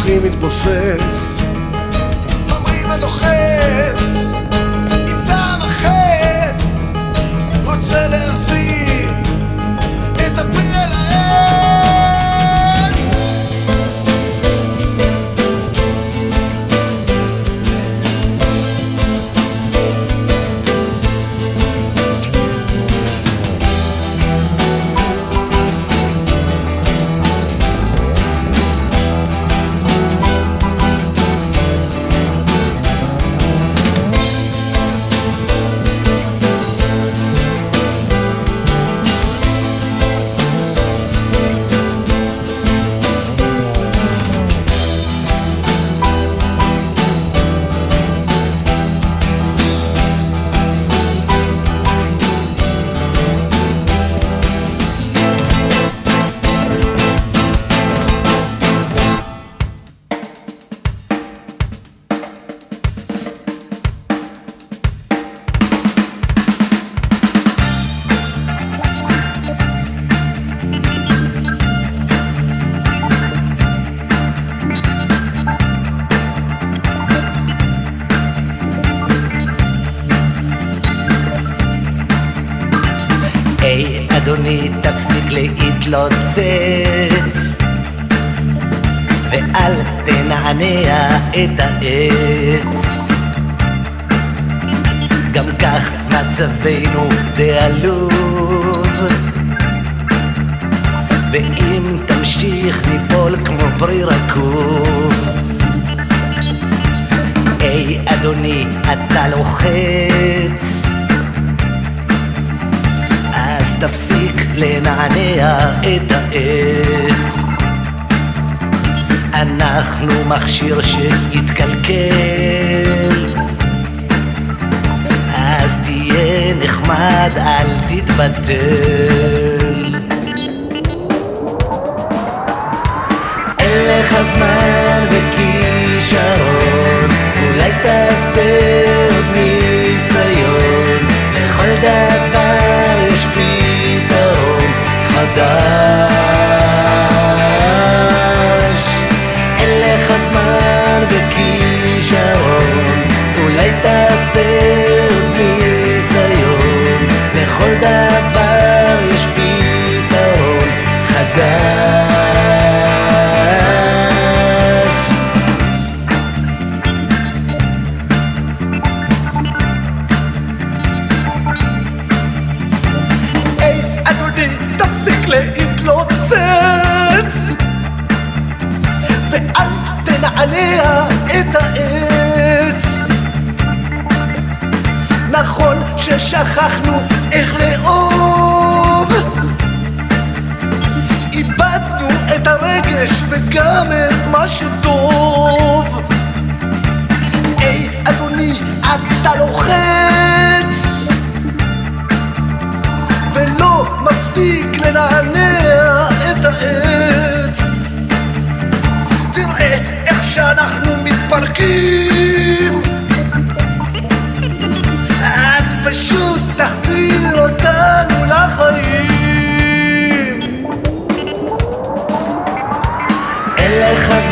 כוכבי מתבוסס. ממריא ונוחת עם טעם החטא רוצה להחזיר.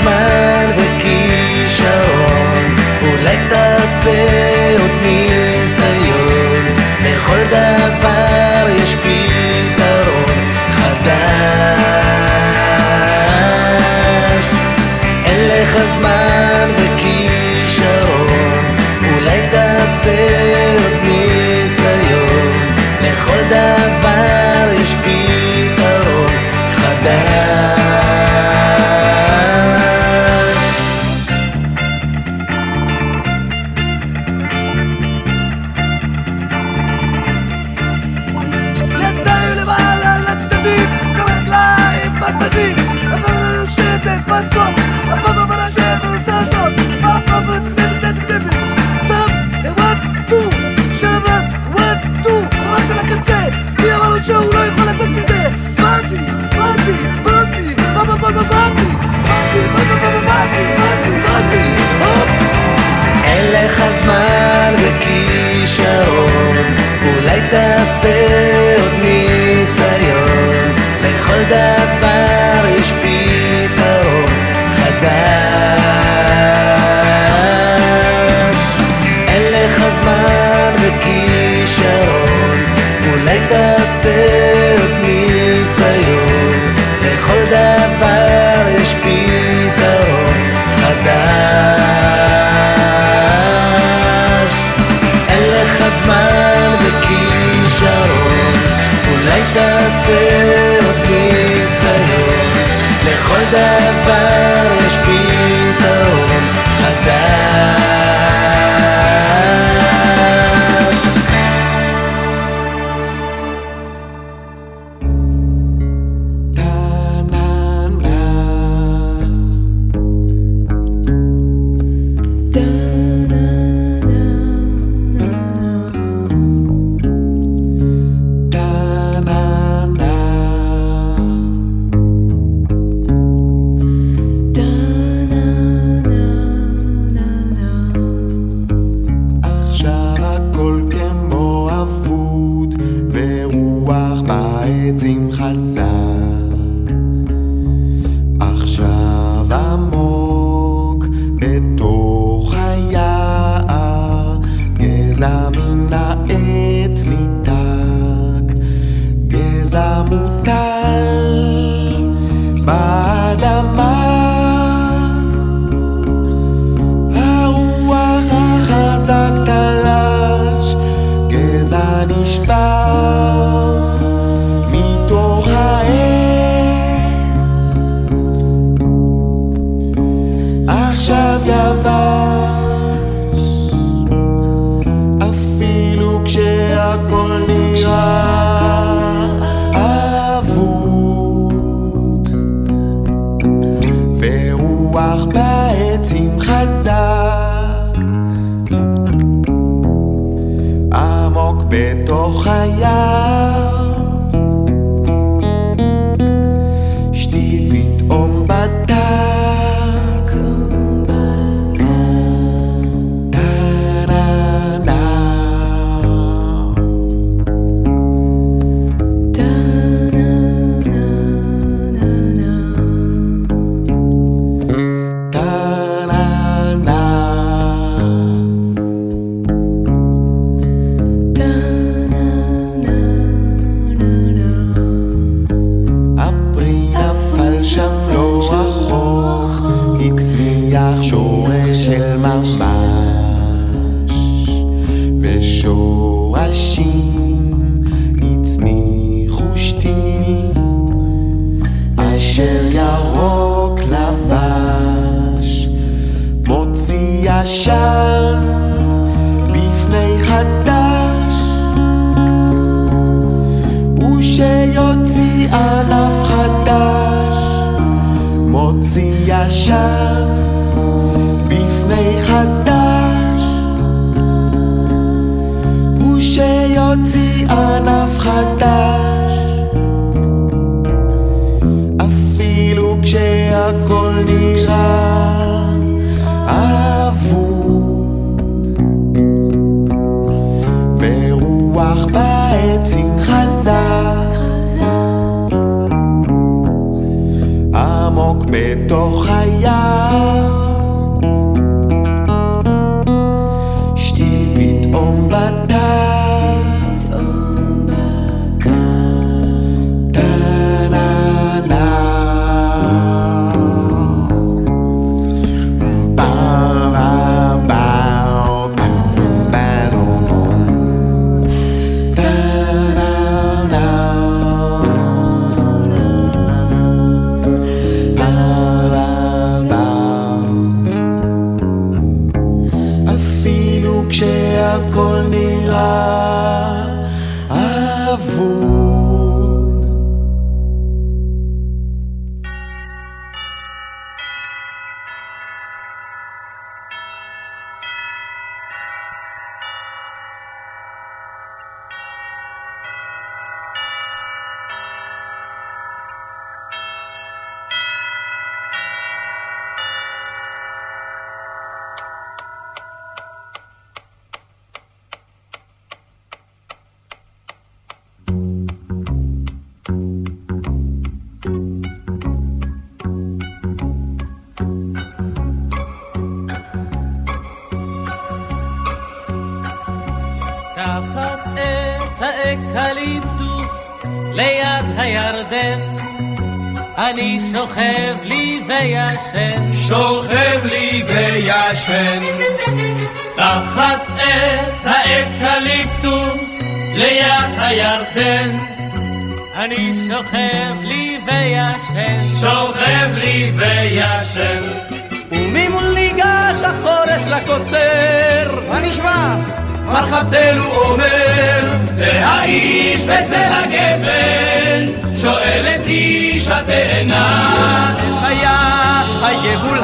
my devil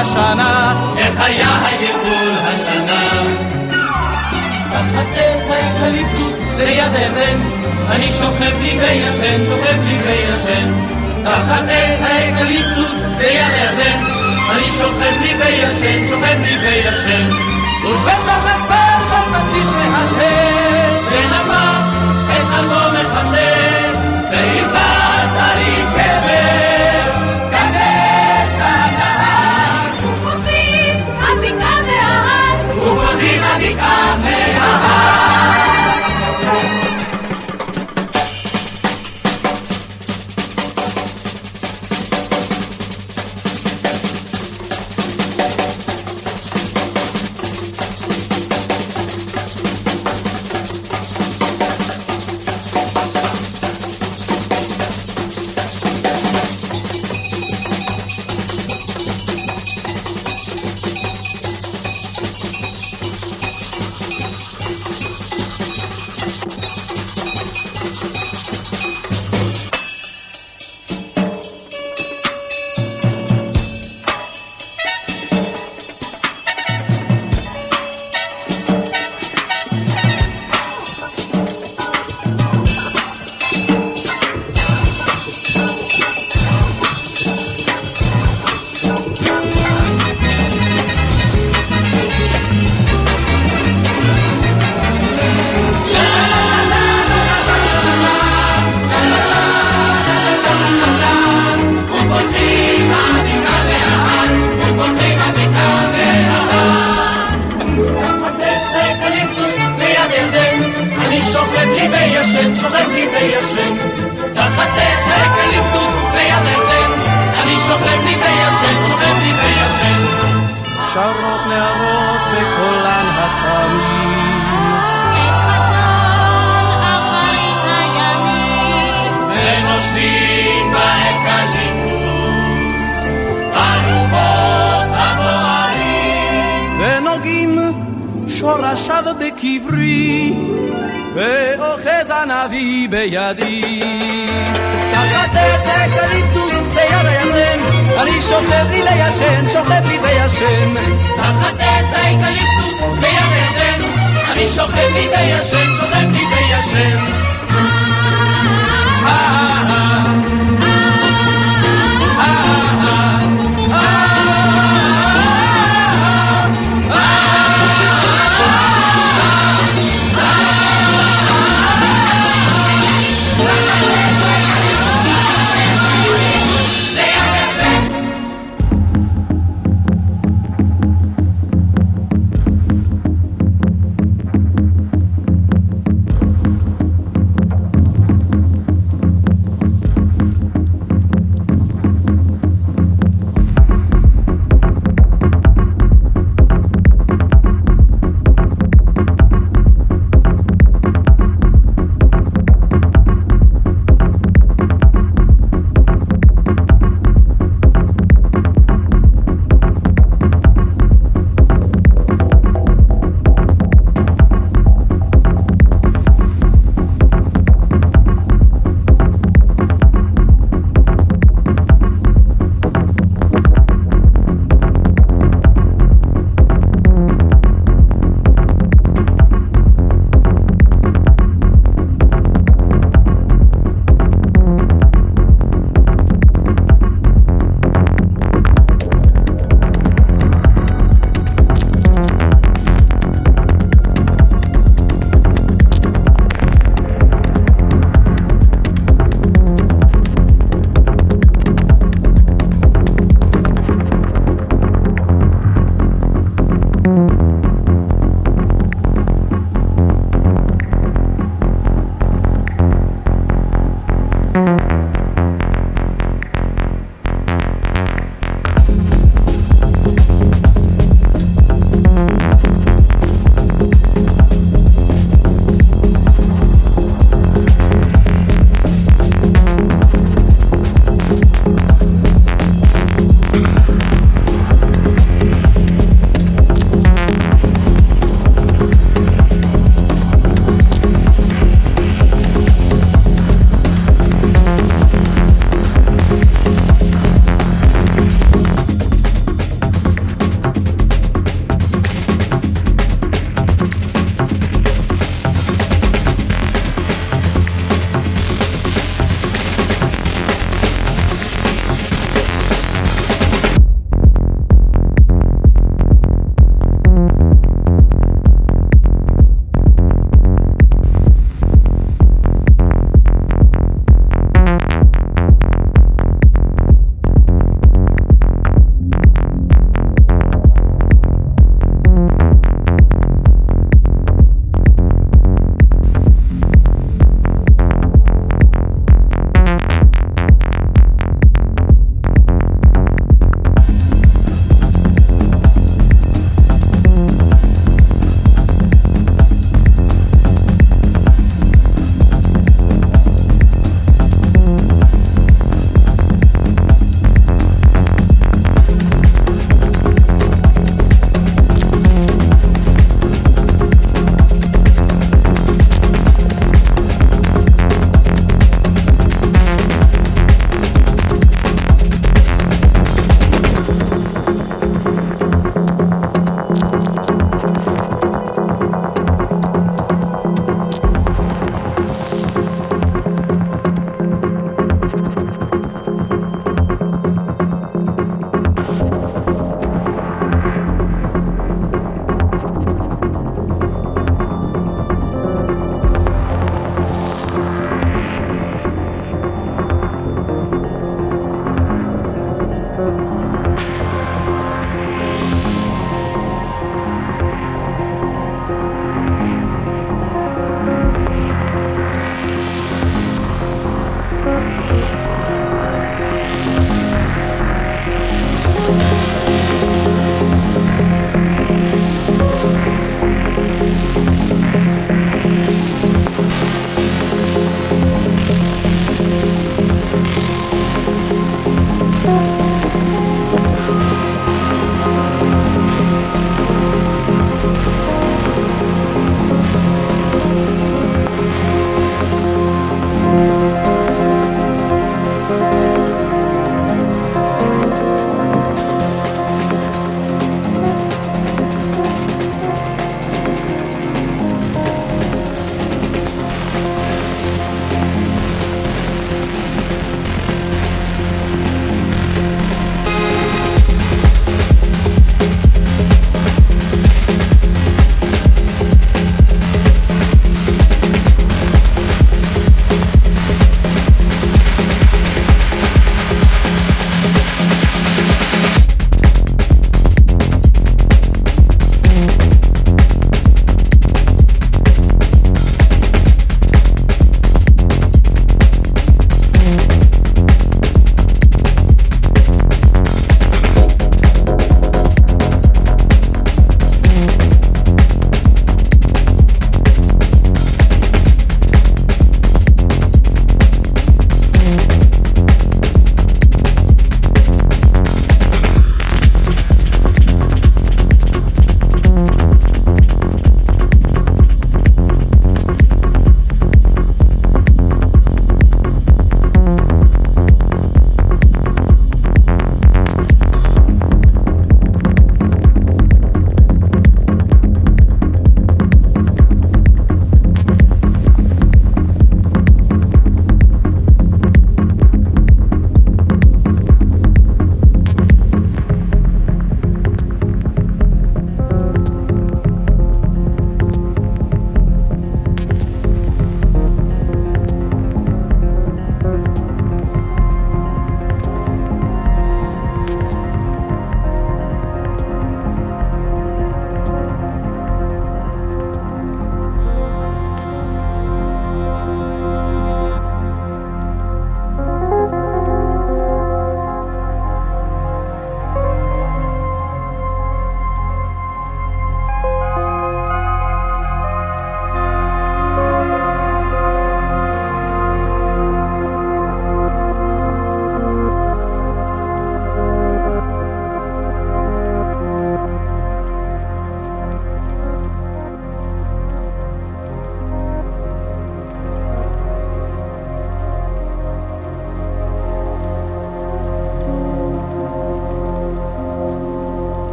השנה. איך היה היבול השנה? עץ האקליפטוס ליד עדן, אני שוכב לי וישן, שוכב לי וישן. תחת עץ האקליפטוס ליד עדן, אני שוכב לי וישן, שוכב לי וישן. ובטח הכפר חלפתי שמהדהד